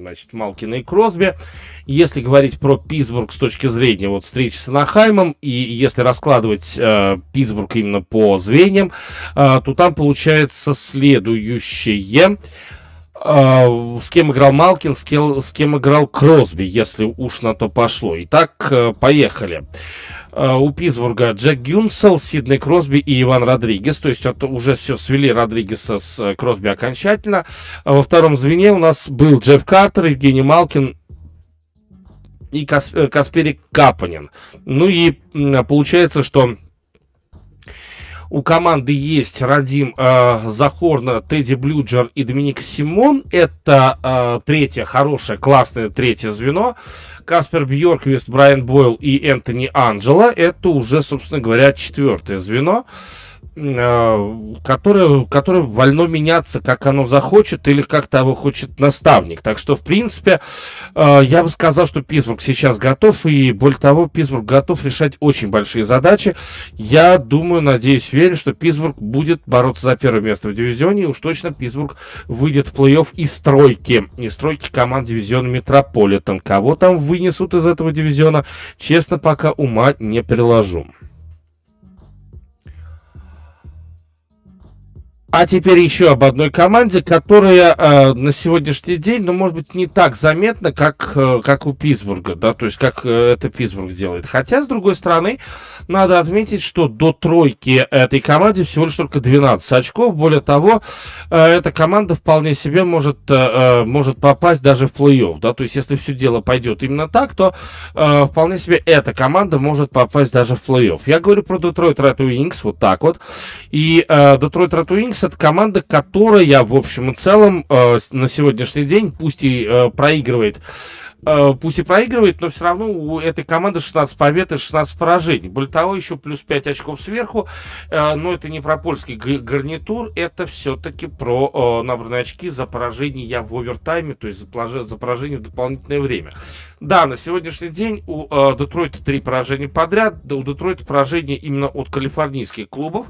значит, Малкина и Кросби. Если говорить про Питтсбург с точки зрения вот встречи с Анахаймом, и если раскладывать э, Питтсбург именно по звеньям, э, то там получается следующее. Uh, с кем играл Малкин, с кем, с кем играл Кросби, если уж на то пошло. Итак, uh, поехали. Uh, у Питтсбурга Джек Гюнсел, Сидней Кросби и Иван Родригес. То есть это уже все свели Родригеса с uh, Кросби окончательно. Uh, во втором звене у нас был Джефф Картер, Евгений Малкин и Кас, Каспери Капанин. Ну и получается, что у команды есть Радим э, Захорна, Тедди Блюджер и Доминик Симон. Это э, третье хорошее, классное третье звено. Каспер Бьорквист, Брайан Бойл и Энтони Анджела. Это уже, собственно говоря, четвертое звено. Э, которое, которое вольно меняться, как оно захочет или как того хочет наставник. Так что, в принципе, э, я бы сказал, что Питтсбург сейчас готов, и более того, Питтсбург готов решать очень большие задачи. Я думаю, надеюсь, верю, что Питтсбург будет бороться за первое место в дивизионе, и уж точно Питтсбург выйдет в плей-офф из стройки, из стройки команд дивизиона Метрополитен. Кого там вынесут из этого дивизиона, честно, пока ума не приложу. А теперь еще об одной команде, которая э, на сегодняшний день, ну, может быть, не так заметна, как, э, как у Питтсбурга, да, то есть как э, это Питтсбург делает. Хотя, с другой стороны, надо отметить, что до тройки этой команде всего лишь только 12 очков. Более того, э, эта команда вполне себе может, э, э, может попасть даже в плей-офф, да, то есть если все дело пойдет именно так, то э, вполне себе эта команда может попасть даже в плей-офф. Я говорю про Детройт Red Wings, вот так вот. И э, Детройт Red Wings это команда, которая, в общем и целом, э, на сегодняшний день, пусть и э, проигрывает пусть и проигрывает, но все равно у этой команды 16 побед и 16 поражений. Более того, еще плюс 5 очков сверху. Э, но это не про польский гарнитур, это все-таки про э, набранные очки за поражение в овертайме, то есть за, за поражение в дополнительное время. Да, на сегодняшний день у Детройта три поражения подряд, да, у Детройта поражение именно от калифорнийских клубов,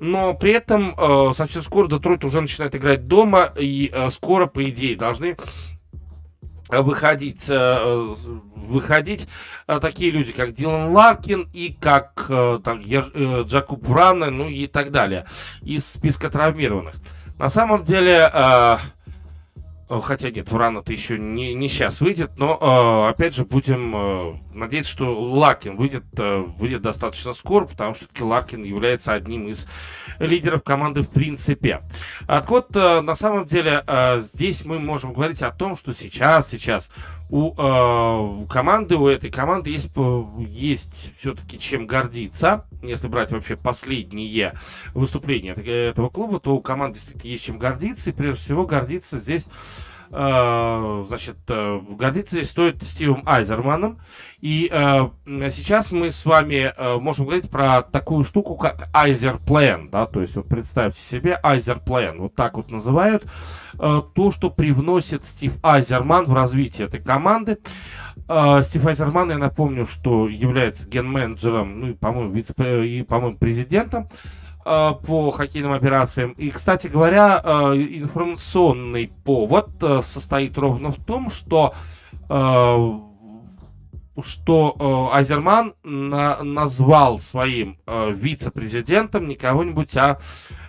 но при этом совсем скоро Детройт уже начинает играть дома, и скоро, по идее, должны выходить, э, выходить э, такие люди, как Дилан Ларкин и как э, там, Джакуб Врана, ну и так далее, из списка травмированных. На самом деле, Хотя нет, Вран то еще не, не сейчас выйдет, но э, опять же будем э, надеяться, что Ларкин выйдет, э, выйдет достаточно скоро, потому что все-таки Ларкин является одним из лидеров команды в принципе. Так вот, э, на самом деле, э, здесь мы можем говорить о том, что сейчас, сейчас у э, команды, у этой команды есть, есть все-таки чем гордиться. Если брать вообще последние выступления этого клуба, то у команды действительно есть чем гордиться. И прежде всего гордиться здесь значит, э, гордиться стоит Стивом Айзерманом. И э, сейчас мы с вами можем говорить про такую штуку, как Айзер План, да, то есть вот представьте себе Айзер План, вот так вот называют то, что привносит Стив Айзерман в развитие этой команды. Стив Айзерман, я напомню, что является ген-менеджером, ну и, по-моему, вице и, по-моему, президентом Э, по хоккейным операциям. И, кстати говоря, э, информационный повод э, состоит ровно в том, что что э, Айзерман на, назвал своим э, вице-президентом не кого-нибудь, а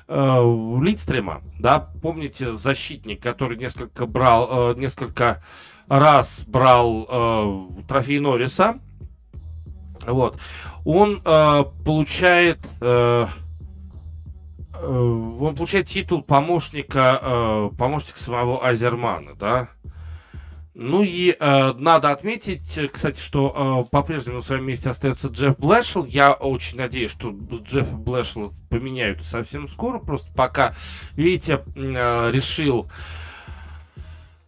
э, Лидстрема, да, помните, защитник, который несколько брал, э, несколько раз брал э, трофей Норриса, вот, он э, получает э, Э, он получает титул помощника, э, помощника самого Азермана, да. Ну и э, надо отметить, кстати, что э, по-прежнему на своем месте остается Джефф Блэшел. Я очень надеюсь, что Джефф Блэшел поменяют совсем скоро. Просто пока, видите, э, решил Э,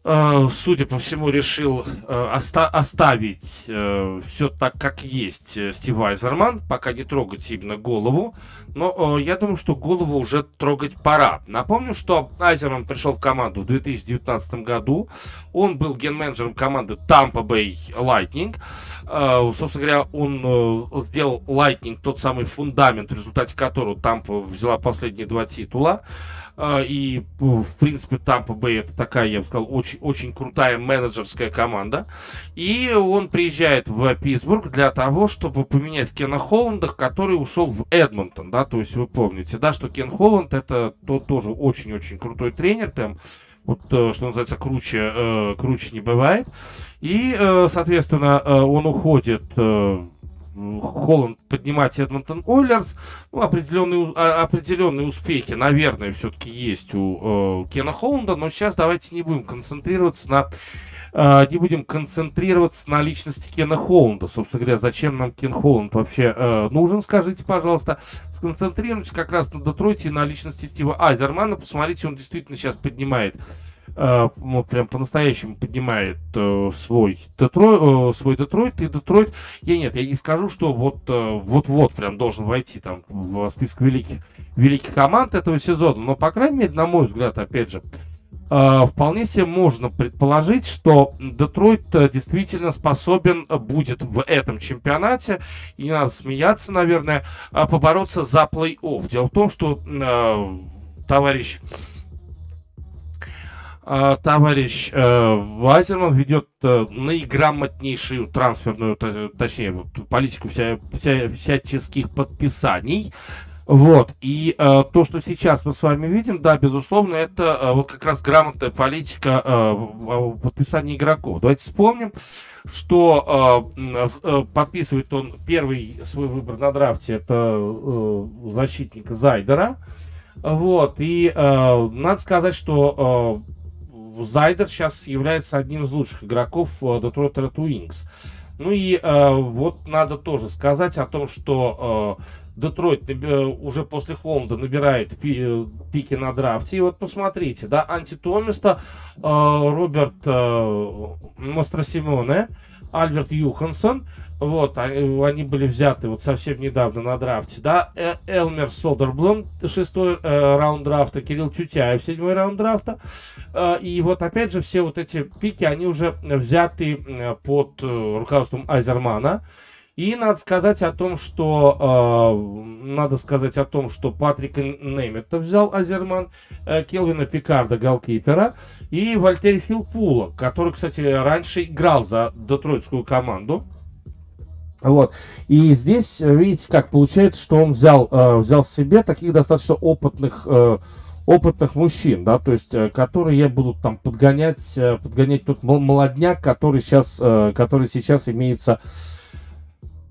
судя по всему, решил э, оста- оставить э, все так, как есть Стив Айзерман, пока не трогать именно голову. Но я думаю, что голову уже трогать пора. Напомню, что Айзерман пришел в команду в 2019 году. Он был ген-менеджером команды Tampa Bay Lightning. Собственно говоря, он сделал Lightning тот самый фундамент, в результате которого Тампа взяла последние два титула. А, и, в принципе, Тампа Бэй это такая, я бы сказал, очень, очень крутая менеджерская команда. И он приезжает в Питтсбург для того, чтобы поменять Кена Холланда, который ушел в Эдмонтон, да, то есть вы помните, да, что Кен Холланд это тот тоже очень-очень крутой тренер, прям вот, э, что называется, круче, э, круче не бывает. И, э, соответственно, он уходит Холланд поднимать Эдмонтон Ойлерс. Ну, определенные, а, определенные успехи, наверное, все-таки есть у э, Кена Холланда, но сейчас давайте не будем концентрироваться на э, не будем концентрироваться на личности Кена Холланда. Собственно говоря, зачем нам Кен Холланд вообще э, нужен, скажите, пожалуйста. Сконцентрируемся как раз на Детройте и на личности Стива Айзермана. Посмотрите, он действительно сейчас поднимает э, вот прям по-настоящему поднимает э, свой Детройт, э, свой Детройт и Детройт. Я нет, я не скажу, что вот вот-вот прям должен войти там в список великих великих команд этого сезона, но по крайней мере, на мой взгляд, опять же, вполне себе можно предположить, что Детройт действительно способен будет в этом чемпионате, и не надо смеяться, наверное, побороться за плей-офф. Дело в том, что э, товарищ товарищ э, Вайзерман ведет э, наиграмотнейшую трансферную, точнее, политику вся, вся, всяческих подписаний. Вот, и э, то, что сейчас мы с вами видим, да, безусловно, это э, вот как раз грамотная политика э, подписания игроков. Давайте вспомним, что э, э, подписывает он первый свой выбор на драфте, это э, защитник Зайдера. Вот, и э, надо сказать, что Зайдер сейчас является одним из лучших игроков Detroit Red Wings. Ну и э, вот надо тоже сказать о том, что э, Детройт э, уже после Холмда набирает э, пики на драфте. И вот посмотрите, да, антитомиста э, Роберт э, Мастросимоне, Альберт Юхансон, вот, а, э, они были взяты вот совсем недавно на драфте, да, Элмер Содерблом, шестой э, раунд драфта, Кирилл Тютяев, седьмой раунд драфта, э, и вот опять же все вот эти пики, они уже взяты под руководством Айзермана, и надо сказать о том, что э, надо сказать о том, что Патрика Неймета взял Азерман, э, Келвина Пикарда, голкипера, и Вальтери Филпула, который, кстати, раньше играл за детройтскую команду. Вот. И здесь, видите, как получается, что он взял, э, взял себе таких достаточно опытных, э, опытных мужчин, да, то есть, э, которые будут там подгонять, э, подгонять тот молодняк, который сейчас, э, который сейчас имеется э,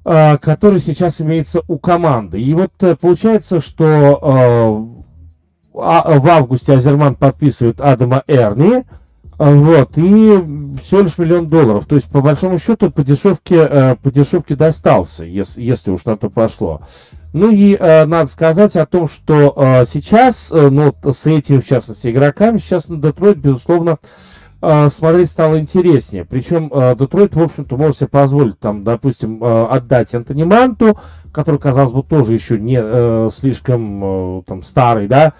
который сейчас имеется у команды. И вот э, получается, что э, а, в августе Азерман подписывает Адама Эрни, вот, и всего лишь миллион долларов. То есть, по большому счету, по дешевке, э, по дешевке достался, если, если уж на то пошло. Ну и э, надо сказать о том, что э, сейчас, э, ну, с этими, в частности, игроками, сейчас на Детройт, безусловно, э, смотреть стало интереснее. Причем э, Детройт, в общем-то, может себе позволить, там, допустим, э, отдать Антони Манту, который, казалось бы, тоже еще не э, слишком э, там старый, да,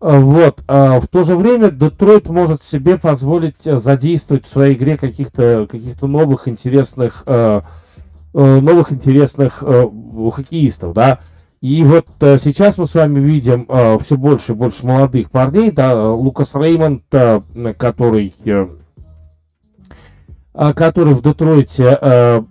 вот. А в то же время Детройт может себе позволить э, задействовать в своей игре каких-то каких новых интересных новых интересных хоккеистов, да. И вот сейчас мы с вами видим все больше и больше молодых парней, да, Лукас Реймонд, который а, который в Детройте э,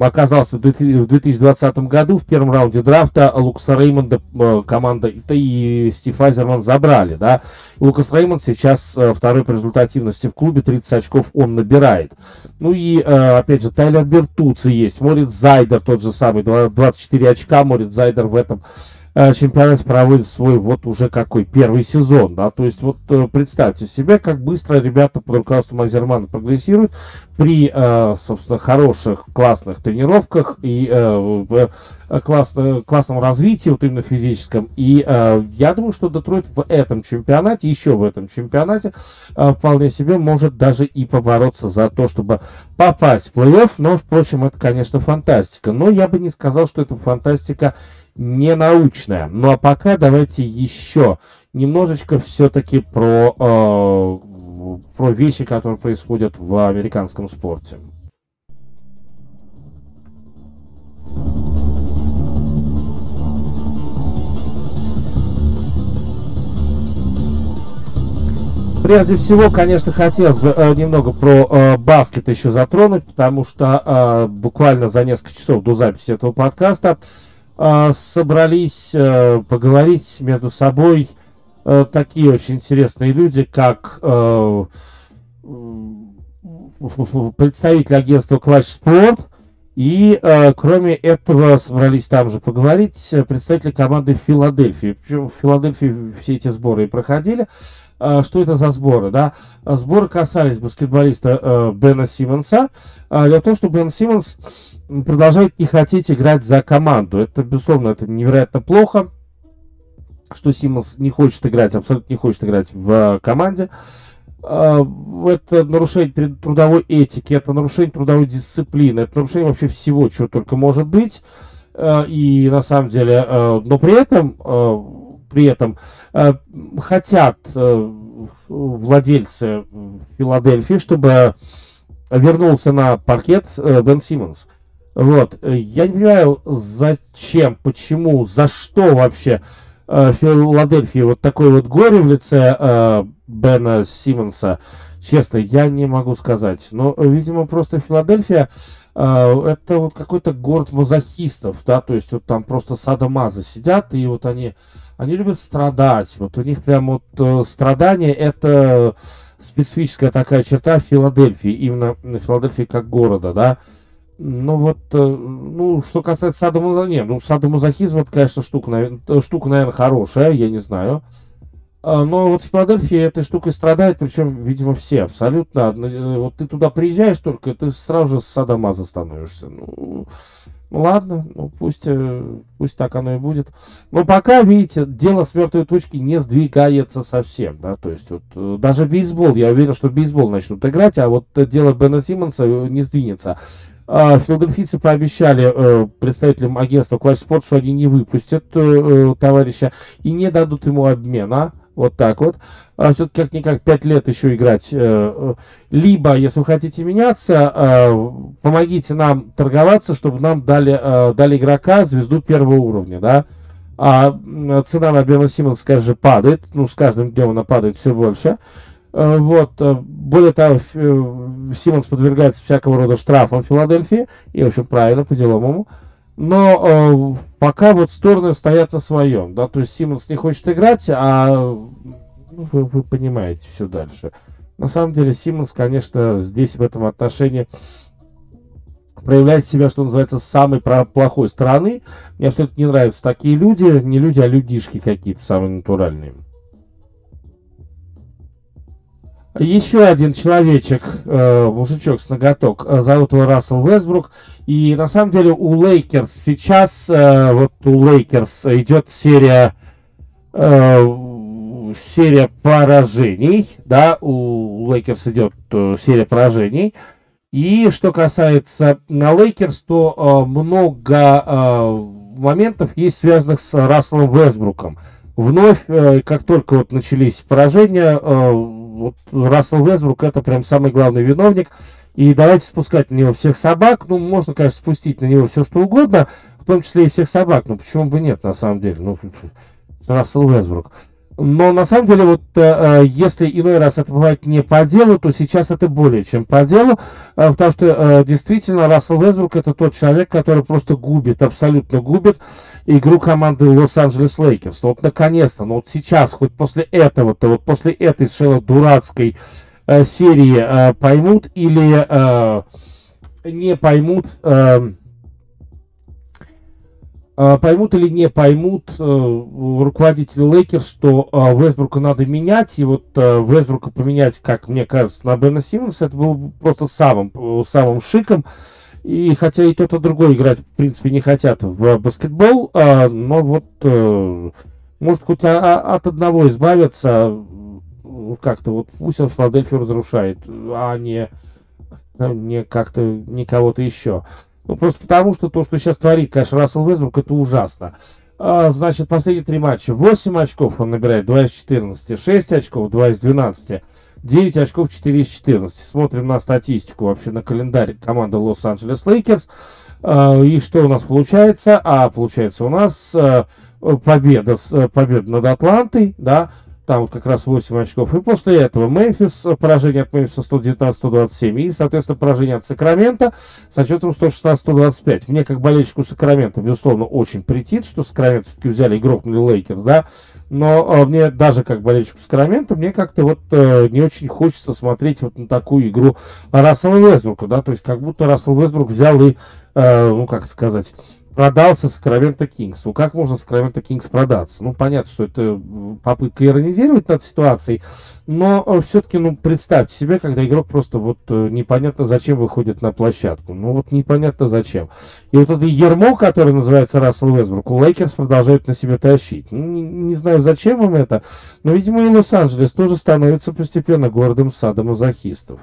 оказался в 2020 году в первом раунде драфта. Лукаса Реймонда э, команда и Стив Айзерман забрали, да. Лукас Реймонд сейчас второй по результативности в клубе, 30 очков он набирает. Ну и, опять же, Тайлер Бертуци есть, Морит Зайдер тот же самый, 24 очка. Морит Зайдер в этом Э, чемпионат проводит свой вот уже какой первый сезон, да, то есть вот э, представьте себе, как быстро ребята под руководством Азермана прогрессируют при, э, собственно, хороших, классных тренировках и классно, классном развитии, вот именно физическом. И я думаю, что Детройт в этом чемпионате, еще в этом чемпионате, вполне себе может даже и побороться за то, чтобы попасть в плей-офф, но, впрочем, это, конечно, фантастика. Но я бы не сказал, что это фантастика не научная. Ну а пока давайте еще немножечко все-таки про, э, про вещи, которые происходят в американском спорте. Прежде всего, конечно, хотелось бы э, немного про э, баскет еще затронуть, потому что э, буквально за несколько часов до записи этого подкаста а, собрались э, поговорить между собой э, такие очень интересные люди, как э, представитель агентства Clutch Sport И кроме этого собрались там же поговорить представители команды Филадельфии. Причем в Филадельфии все эти сборы и проходили. Э, что это за сборы? Да? Сборы касались баскетболиста Бена Симмонса. Э, дело в том, что Бен Симмонс продолжает не хотеть играть за команду. Это, безусловно, это невероятно плохо, что Симмонс не хочет играть, абсолютно не хочет играть в э, команде. А, это нарушение трудовой этики, это нарушение трудовой дисциплины, это нарушение вообще всего, что только может быть. А, и на самом деле, а, но при этом, при этом хотят владельцы Филадельфии, чтобы вернулся на паркет Бен Симмонс. Вот. Я не понимаю, зачем, почему, за что вообще э, Филадельфии вот такое вот горе в лице э, Бена Симмонса. Честно, я не могу сказать. Но, видимо, просто Филадельфия э, это вот какой-то город мазохистов, да, то есть вот там просто садомазы сидят, и вот они, они любят страдать. Вот у них прям вот э, страдание это специфическая такая черта Филадельфии, именно Филадельфии как города, да. Ну вот, э, ну, что касается садомазохизма, нет, ну, садомазохизм, это, конечно, штука, наверное, штука, наверное, хорошая, я не знаю. А, но вот в Филадельфии этой штукой страдает, причем, видимо, все абсолютно. Э, вот ты туда приезжаешь только, ты сразу же с садомаза становишься. Ну, ну ладно, ну пусть, э, пусть так оно и будет. Но пока, видите, дело с мертвой точки не сдвигается совсем, да, то есть вот даже бейсбол, я уверен, что бейсбол начнут играть, а вот дело Бена Симмонса не сдвинется. А, филадельфийцы пообещали э, представителям агентства Clash Sport, что они не выпустят э, э, товарища и не дадут ему обмена. Вот так вот. А все-таки как-никак 5 лет еще играть. Либо, если вы хотите меняться, помогите нам торговаться, чтобы нам дали, дали игрока, звезду первого уровня, да. А цена на Бена Симмонса, конечно падает. Ну, с каждым днем она падает все больше. Э, вот. Э, более того, э, Симмонс подвергается всякого рода штрафам в Филадельфии, и, в общем, правильно, по-деловому. Но э, пока вот стороны стоят на своем, да, то есть Симмонс не хочет играть, а ну, вы, вы понимаете все дальше. На самом деле Симмонс, конечно, здесь в этом отношении проявляет себя, что называется, с самой плохой стороны. Мне абсолютно не нравятся такие люди, не люди, а людишки какие-то самые натуральные. Еще один человечек, э, мужичок с ноготок, э, зовут его Рассел Весбрук. И на самом деле у Лейкерс сейчас, э, вот у Лейкерс идет серия, серия поражений, да, у Лейкерс идет серия поражений. И что касается на Лейкерс, то много моментов есть связанных с Расселом Вестбруком. Вновь, как только вот начались поражения, вот Рассел Вестбрук это прям самый главный виновник. И давайте спускать на него всех собак. Ну, можно, конечно, спустить на него все, что угодно, в том числе и всех собак. Ну, почему бы нет, на самом деле? Ну, [LAUGHS] Рассел Вестбрук. Но на самом деле, вот э, э, если иной раз это бывает не по делу, то сейчас это более чем по делу, э, потому что действительно Рассел Вестбрук это тот человек, который просто губит, абсолютно губит игру команды Лос-Анджелес Лейкерс. Вот наконец-то, ну вот сейчас, хоть после этого-то, вот после этой совершенно дурацкой серии поймут или не поймут... Э, а, поймут или не поймут э, руководители Лейкерс, что э, Вестбрука надо менять, и вот э, Вестбрука поменять, как мне кажется, на Бена Симмонса, это было просто самым, самым шиком. И хотя и тот, и другой играть, в принципе, не хотят в баскетбол, э, но вот э, может хоть а, а, от одного избавиться, как-то вот пусть он Филадельфию разрушает, а не, не как-то не кого-то еще. Ну, просто потому, что то, что сейчас творит, конечно, Рассел Вестбрук, это ужасно. А, значит, последние три матча. 8 очков он набирает, 2 из 14. 6 очков, 2 из 12. 9 очков, 4 из 14. Смотрим на статистику, вообще на календарь команды Лос-Анджелес Лейкерс. А, и что у нас получается? А получается у нас а, победа, победа над Атлантой, да, там вот как раз 8 очков. И после этого Мемфис, поражение от Мемфиса 119-127. И, соответственно, поражение от Сакраменто со счетом 116-125. Мне, как болельщику Сакраменто, безусловно, очень претит, что Сакраменто все-таки взяли и грохнули Лейкерс, да. Но э, мне даже как болельщику Сакраменто, мне как-то вот э, не очень хочется смотреть вот на такую игру Рассела Вестбрука, да. То есть как будто Рассел Вестбрук взял и, э, ну как сказать, продался Сакраменто Кингс. Ну, как можно Сакраменто Кингс продаться? Ну, понятно, что это попытка иронизировать над ситуацией, но э, все-таки, ну, представьте себе, когда игрок просто вот э, непонятно зачем выходит на площадку. Ну, вот непонятно зачем. И вот это ярмо, которое называется Рассел Вестбрук, Лейкерс продолжают на себе тащить. Ну, не, не знаю, зачем им это, но, видимо, и Лос-Анджелес тоже становится постепенно городом садомазохистов.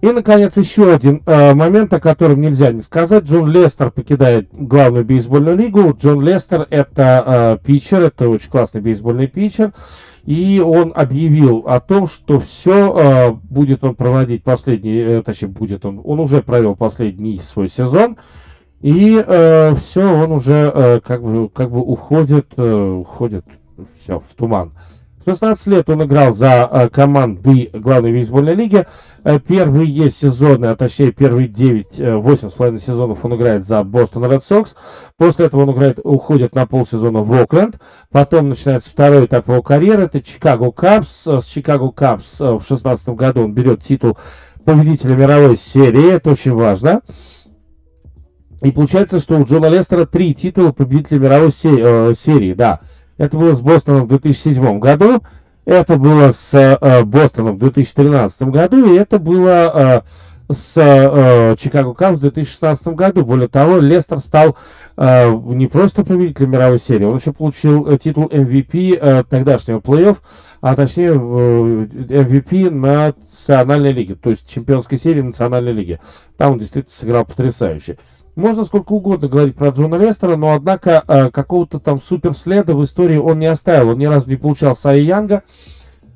И, наконец, еще один э, момент, о котором нельзя не сказать. Джон Лестер покидает главную бейсбольную лигу. Джон Лестер это э, питчер, это очень классный бейсбольный питчер. И он объявил о том, что все э, будет он проводить последний, э, точнее, будет он, он уже провел последний свой сезон. И э, все, он уже э, как, бы, как бы уходит, э, уходит все в туман. 16 лет он играл за э, команды главной бейсбольной лиги. Э, первые сезоны, а точнее первые 9, 8,5 э, сезонов он играет за Бостон Ред Сокс. После этого он играет, уходит на полсезона в Окленд. Потом начинается второй этап его карьеры. Это Чикаго Капс. С Чикаго Капс в 16 году он берет титул победителя мировой серии. Это очень важно. И получается, что у Джона Лестера три титула победителя мировой серии, да. Это было с Бостоном в 2007 году, это было с э, Бостоном в 2013 году, и это было э, с э, Чикаго Капс в 2016 году. Более того, Лестер стал э, не просто победителем мировой серии, он еще получил э, титул MVP э, тогдашнего плей-офф, а точнее э, MVP национальной лиги, то есть чемпионской серии национальной лиги. Там он действительно сыграл потрясающе. Можно сколько угодно говорить про Джона Лестера, но однако э, какого-то там суперследа в истории он не оставил. Он ни разу не получал Сай Янга.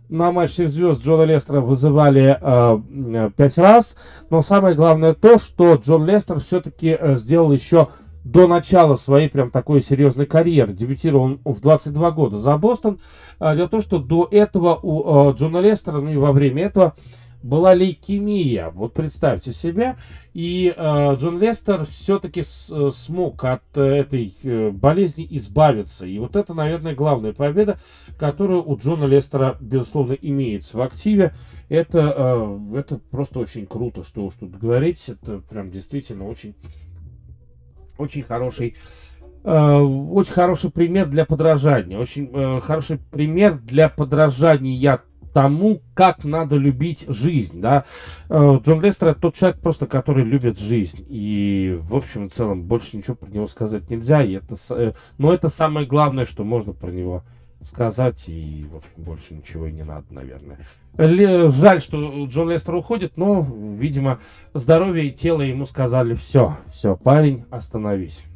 На матч всех звезд Джона Лестера вызывали э, пять раз. Но самое главное то, что Джон Лестер все-таки э, сделал еще до начала своей прям такой серьезной карьеры. Дебютировал он в 22 года за Бостон. А, дело в том, что до этого у э, Джона Лестера, ну и во время этого, была лейкемия. Вот представьте себе. И э, Джон Лестер все-таки э, смог от э, этой э, болезни избавиться. И вот это, наверное, главная победа, которую у Джона Лестера, безусловно, имеется в активе. Это, э, это просто очень круто, что уж тут говорить. Это прям действительно очень, очень хороший очень хороший пример для подражания, очень э, хороший пример для подражания тому, как надо любить жизнь, да. Э, Джон Лестер это тот человек просто, который любит жизнь. И, в общем и целом, больше ничего про него сказать нельзя. И это, э, но это самое главное, что можно про него сказать. И, в общем, больше ничего и не надо, наверное. Жаль, что Джон Лестер уходит, но, видимо, здоровье и тело ему сказали, все, все, парень, остановись.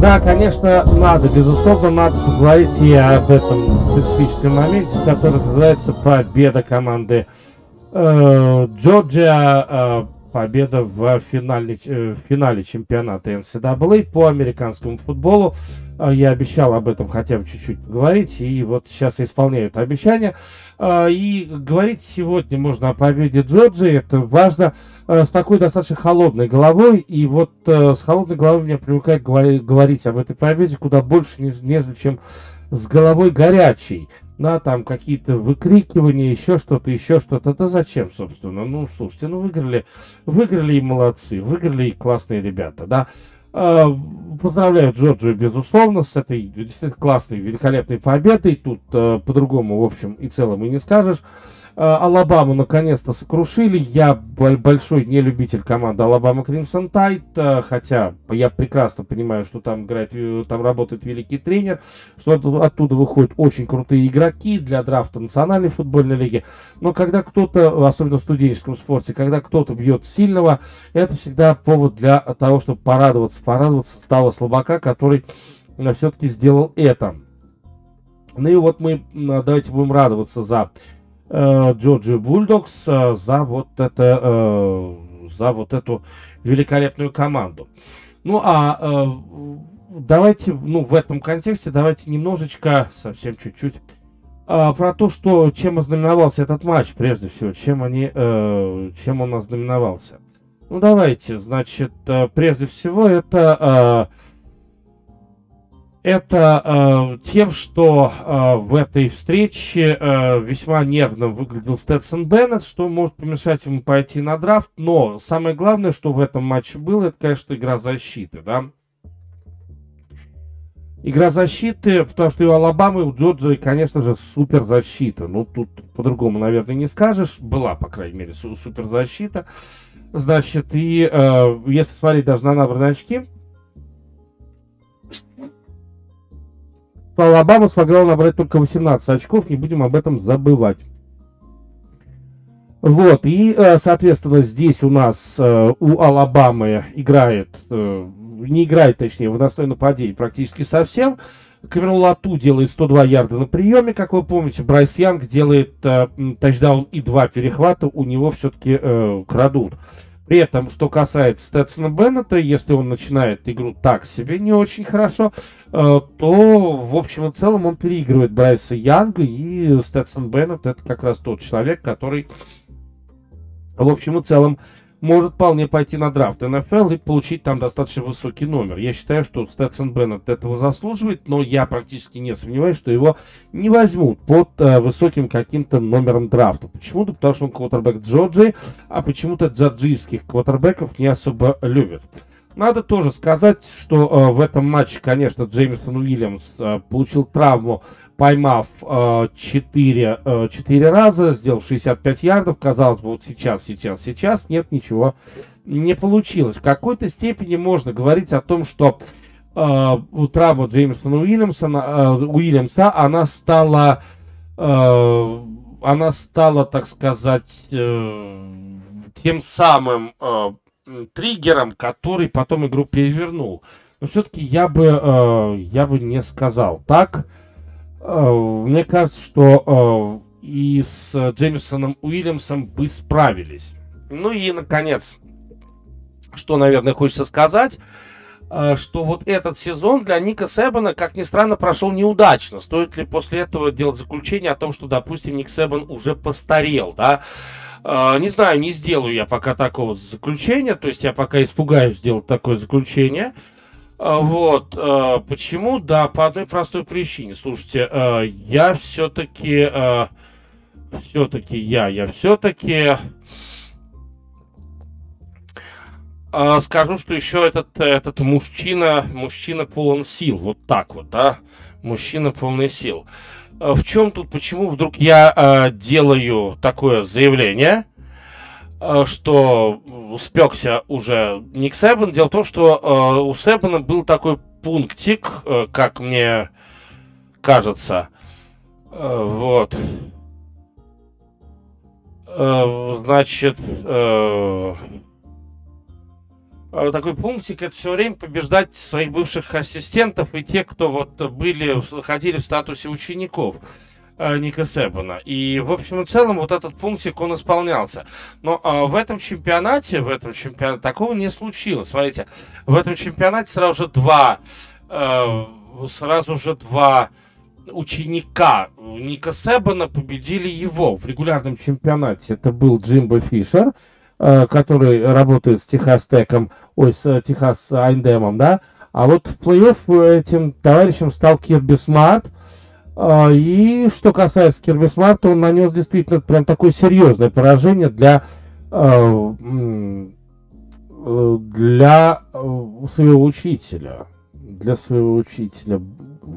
Да, конечно, надо, безусловно, надо поговорить и об этом специфическом моменте, который называется победа команды э, Джорджия, э, победа в финале, э, в финале чемпионата NCAA по американскому футболу. Э, я обещал об этом хотя бы чуть-чуть поговорить, и вот сейчас я исполняю это обещание. Э, и говорить сегодня можно о победе Джорджии, это важно, с такой достаточно холодной головой, и вот с холодной головой меня привлекает говорить об этой победе куда больше, нежели чем с головой горячей, да, там какие-то выкрикивания, еще что-то, еще что-то. Да зачем, собственно? Ну, слушайте, ну выиграли, выиграли и молодцы, выиграли и классные ребята, да. Э, поздравляю Джорджию, безусловно, с этой действительно классной, великолепной победой. Тут э, по-другому, в общем и целом, и не скажешь. Э, Алабаму наконец-то сокрушили. Я большой не любитель команды Алабама Кримсон Тайт, э, хотя я прекрасно понимаю, что там играет, э, там работает великий тренер, что оттуда выходят очень крутые игроки для драфта национальной футбольной лиги. Но когда кто-то, особенно в студенческом спорте, когда кто-то бьет сильного, это всегда повод для того, чтобы порадоваться, порадоваться стало слабака, который все-таки сделал это. Ну и вот мы давайте будем радоваться за Э, Джорджи Бульдокс э, за вот это, э, за вот эту великолепную команду. Ну а давайте, ну в этом контексте давайте немножечко, совсем чуть-чуть про то, что чем ознаменовался этот матч, прежде всего, чем они, чем он ознаменовался. Ну давайте, значит, прежде всего это это э, тем, что э, в этой встрече э, весьма нервным выглядел Стэтсон Беннет, что может помешать ему пойти на драфт. Но самое главное, что в этом матче было, это, конечно, игра защиты, да. Игра защиты, потому что и у Алабамы, и у Джорджии, конечно же, супер защита. Ну, тут по-другому, наверное, не скажешь. Была, по крайней мере, супер защита. Значит, и э, если смотреть даже на набранные очки, что Алабама смогла набрать только 18 очков, не будем об этом забывать. Вот, и, э, соответственно, здесь у нас э, у Алабамы играет, э, не играет, точнее, в выносном нападении практически совсем. Камерон Лату делает 102 ярда на приеме, как вы помните. Брайс Янг делает тачдаун и два перехвата, у него все-таки крадут. При этом, что касается Стэтсона Беннета, если он начинает игру так себе, не очень хорошо, э, то в общем и целом он переигрывает Брайса Янга, и Стэтсон Беннет это как раз тот человек, который в общем и целом может вполне пойти на драфт НФЛ и получить там достаточно высокий номер. Я считаю, что Стэтсон Беннет этого заслуживает, но я практически не сомневаюсь, что его не возьмут под э, высоким каким-то номером драфта. Почему-то, потому что он квотербек Джорджии, а почему-то джорджийских квотербеков не особо любят. Надо тоже сказать, что э, в этом матче, конечно, Джеймисон Уильямс э, получил травму поймав э, 4, э, 4 раза, сделал 65 ярдов, казалось бы, вот сейчас, сейчас, сейчас, нет, ничего не получилось. В какой-то степени можно говорить о том, что э, травма Джеймсона Уильямсона, э, Уильямса, она стала, э, она стала, так сказать, э, тем самым э, триггером, который потом игру перевернул. Но все-таки я бы, э, я бы не сказал так. Э, мне кажется, что э, и с Джеймисоном Уильямсом бы справились. Ну и, наконец, что, наверное, хочется сказать, э, что вот этот сезон для Ника Себана, как ни странно, прошел неудачно. Стоит ли после этого делать заключение о том, что, допустим, Ник Себан уже постарел, да? Не знаю, не сделаю я пока такого заключения, то есть я пока испугаюсь сделать такое заключение. А, вот. А, почему? Да, по одной простой причине. Слушайте, а, я все-таки... Все-таки я, я все-таки... Скажу, что еще этот, этот мужчина, мужчина полон сил. Вот так вот, да? Мужчина полный сил. В чем тут, почему вдруг я делаю такое заявление? Э, что спекся уже Ник Себен. Дело в том, что э, у Себена был такой пунктик, э, как мне кажется. Вот. Значит, такой пунктик это все время побеждать своих бывших ассистентов и тех, кто вот были, ходили в статусе учеников. Э, Ника Себана. И, в общем и целом, вот этот пунктик, он исполнялся. Но а, в этом чемпионате, в этом чемпионате такого не случилось. Смотрите, в этом чемпионате сразу же два, э, сразу же два ученика Ника Себана победили его в регулярном чемпионате. Это был Джимбо Фишер, э, который работает с Texas Tech ом, ой, с Texas A&M ом, да. А вот в плей-офф этим товарищем стал Кирби Смарт, а, и что касается Кирби Смарта, он нанес действительно прям такое серьезное поражение для, а, для э, своего учителя. Для своего учителя.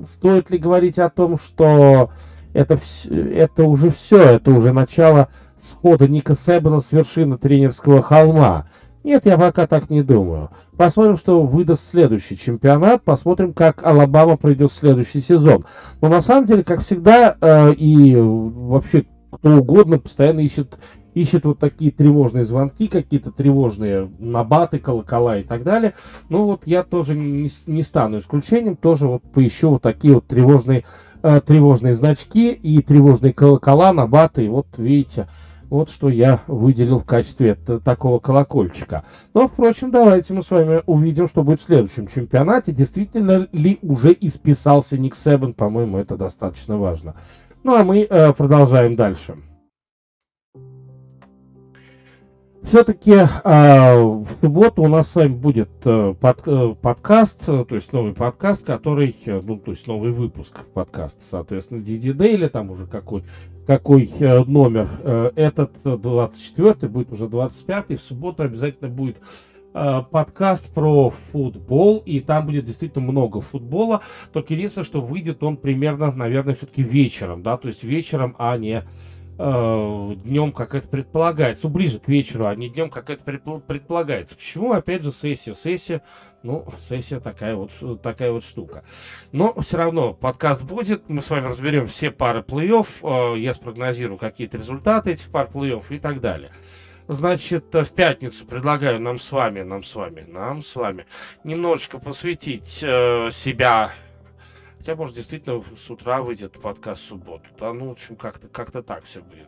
Стоит ли говорить о том, что это, это уже все, это уже начало схода Ника Себана с вершины тренерского холма. Нет, я пока так не думаю. Посмотрим, что выдаст следующий чемпионат. Посмотрим, как Алабама пройдет следующий сезон. Но на самом деле, как всегда, э, и вообще кто угодно постоянно ищет, ищет вот такие тревожные звонки, какие-то тревожные набаты, колокола и так далее. Ну вот я тоже не, не стану исключением, тоже вот поищу вот такие вот тревожные, э, тревожные значки и тревожные колокола, набаты. И вот видите, вот что я выделил в качестве такого колокольчика. Но, впрочем, давайте мы с вами увидим, что будет в следующем чемпионате. Действительно ли уже исписался Ник Себен? По-моему, это достаточно важно. Ну, а мы э, продолжаем дальше. Все-таки э, в субботу у нас с вами будет э, под, э, подкаст, э, то есть новый подкаст, который, э, ну, то есть новый выпуск подкаста, соответственно, DD Daily, там уже какой, какой э, номер. Э, этот 24 будет уже 25 в субботу обязательно будет э, подкаст про футбол, и там будет действительно много футбола, только единственное, что выйдет он примерно, наверное, все-таки вечером, да, то есть вечером, а не э, днем, как это предполагается, ну, ближе к вечеру, а не днем, как это предполагается. Почему? Опять же, сессия, сессия, ну, сессия такая вот, такая вот штука. Но все равно подкаст будет, мы с вами разберем все пары плей-офф, э, я спрогнозирую какие-то результаты этих пар плей-офф и так далее. Значит, в пятницу предлагаю нам с вами, нам с вами, нам с вами немножечко посвятить э, себя Хотя, может, действительно с утра выйдет подкаст в субботу. Да, ну, в общем, как-то как так все будет.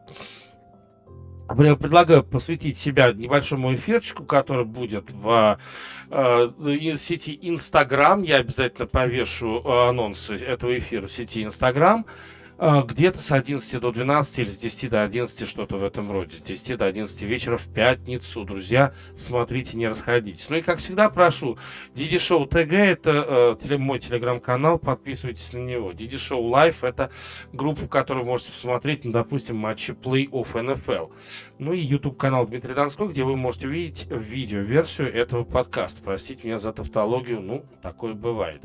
Предлагаю посвятить себя небольшому эфирчику, который будет в э, сети Инстаграм. Я обязательно повешу э, анонсы этого эфира в сети Инстаграм. Где-то с 11 до 12 или с 10 до 11, что-то в этом роде. С 10 до 11 вечера в пятницу. Друзья, смотрите, не расходитесь. Ну и, как всегда, прошу, DD Show ТГ, это э, мой телеграм-канал, подписывайтесь на него. DD Show Live, это группа, в которой можете посмотреть, ну, допустим, матчи плей-офф НФЛ. Ну и YouTube канал Дмитрий Донской, где вы можете увидеть видео-версию этого подкаста. Простите меня за тавтологию, ну, такое бывает.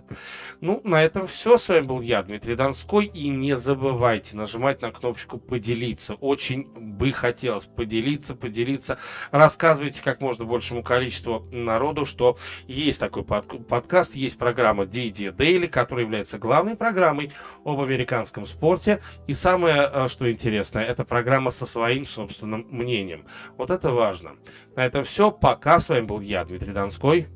Ну, на этом все. С вами был я, Дмитрий Донской, и не забывайте забывайте нажимать на кнопочку «Поделиться». Очень бы хотелось поделиться, поделиться. Рассказывайте как можно большему количеству народу, что есть такой под подкаст, есть программа DD Daily, которая является главной программой об американском спорте. И самое, э, что интересно, это программа со своим собственным мнением. Вот это важно. На этом все. Пока. С вами был я, Дмитрий Донской.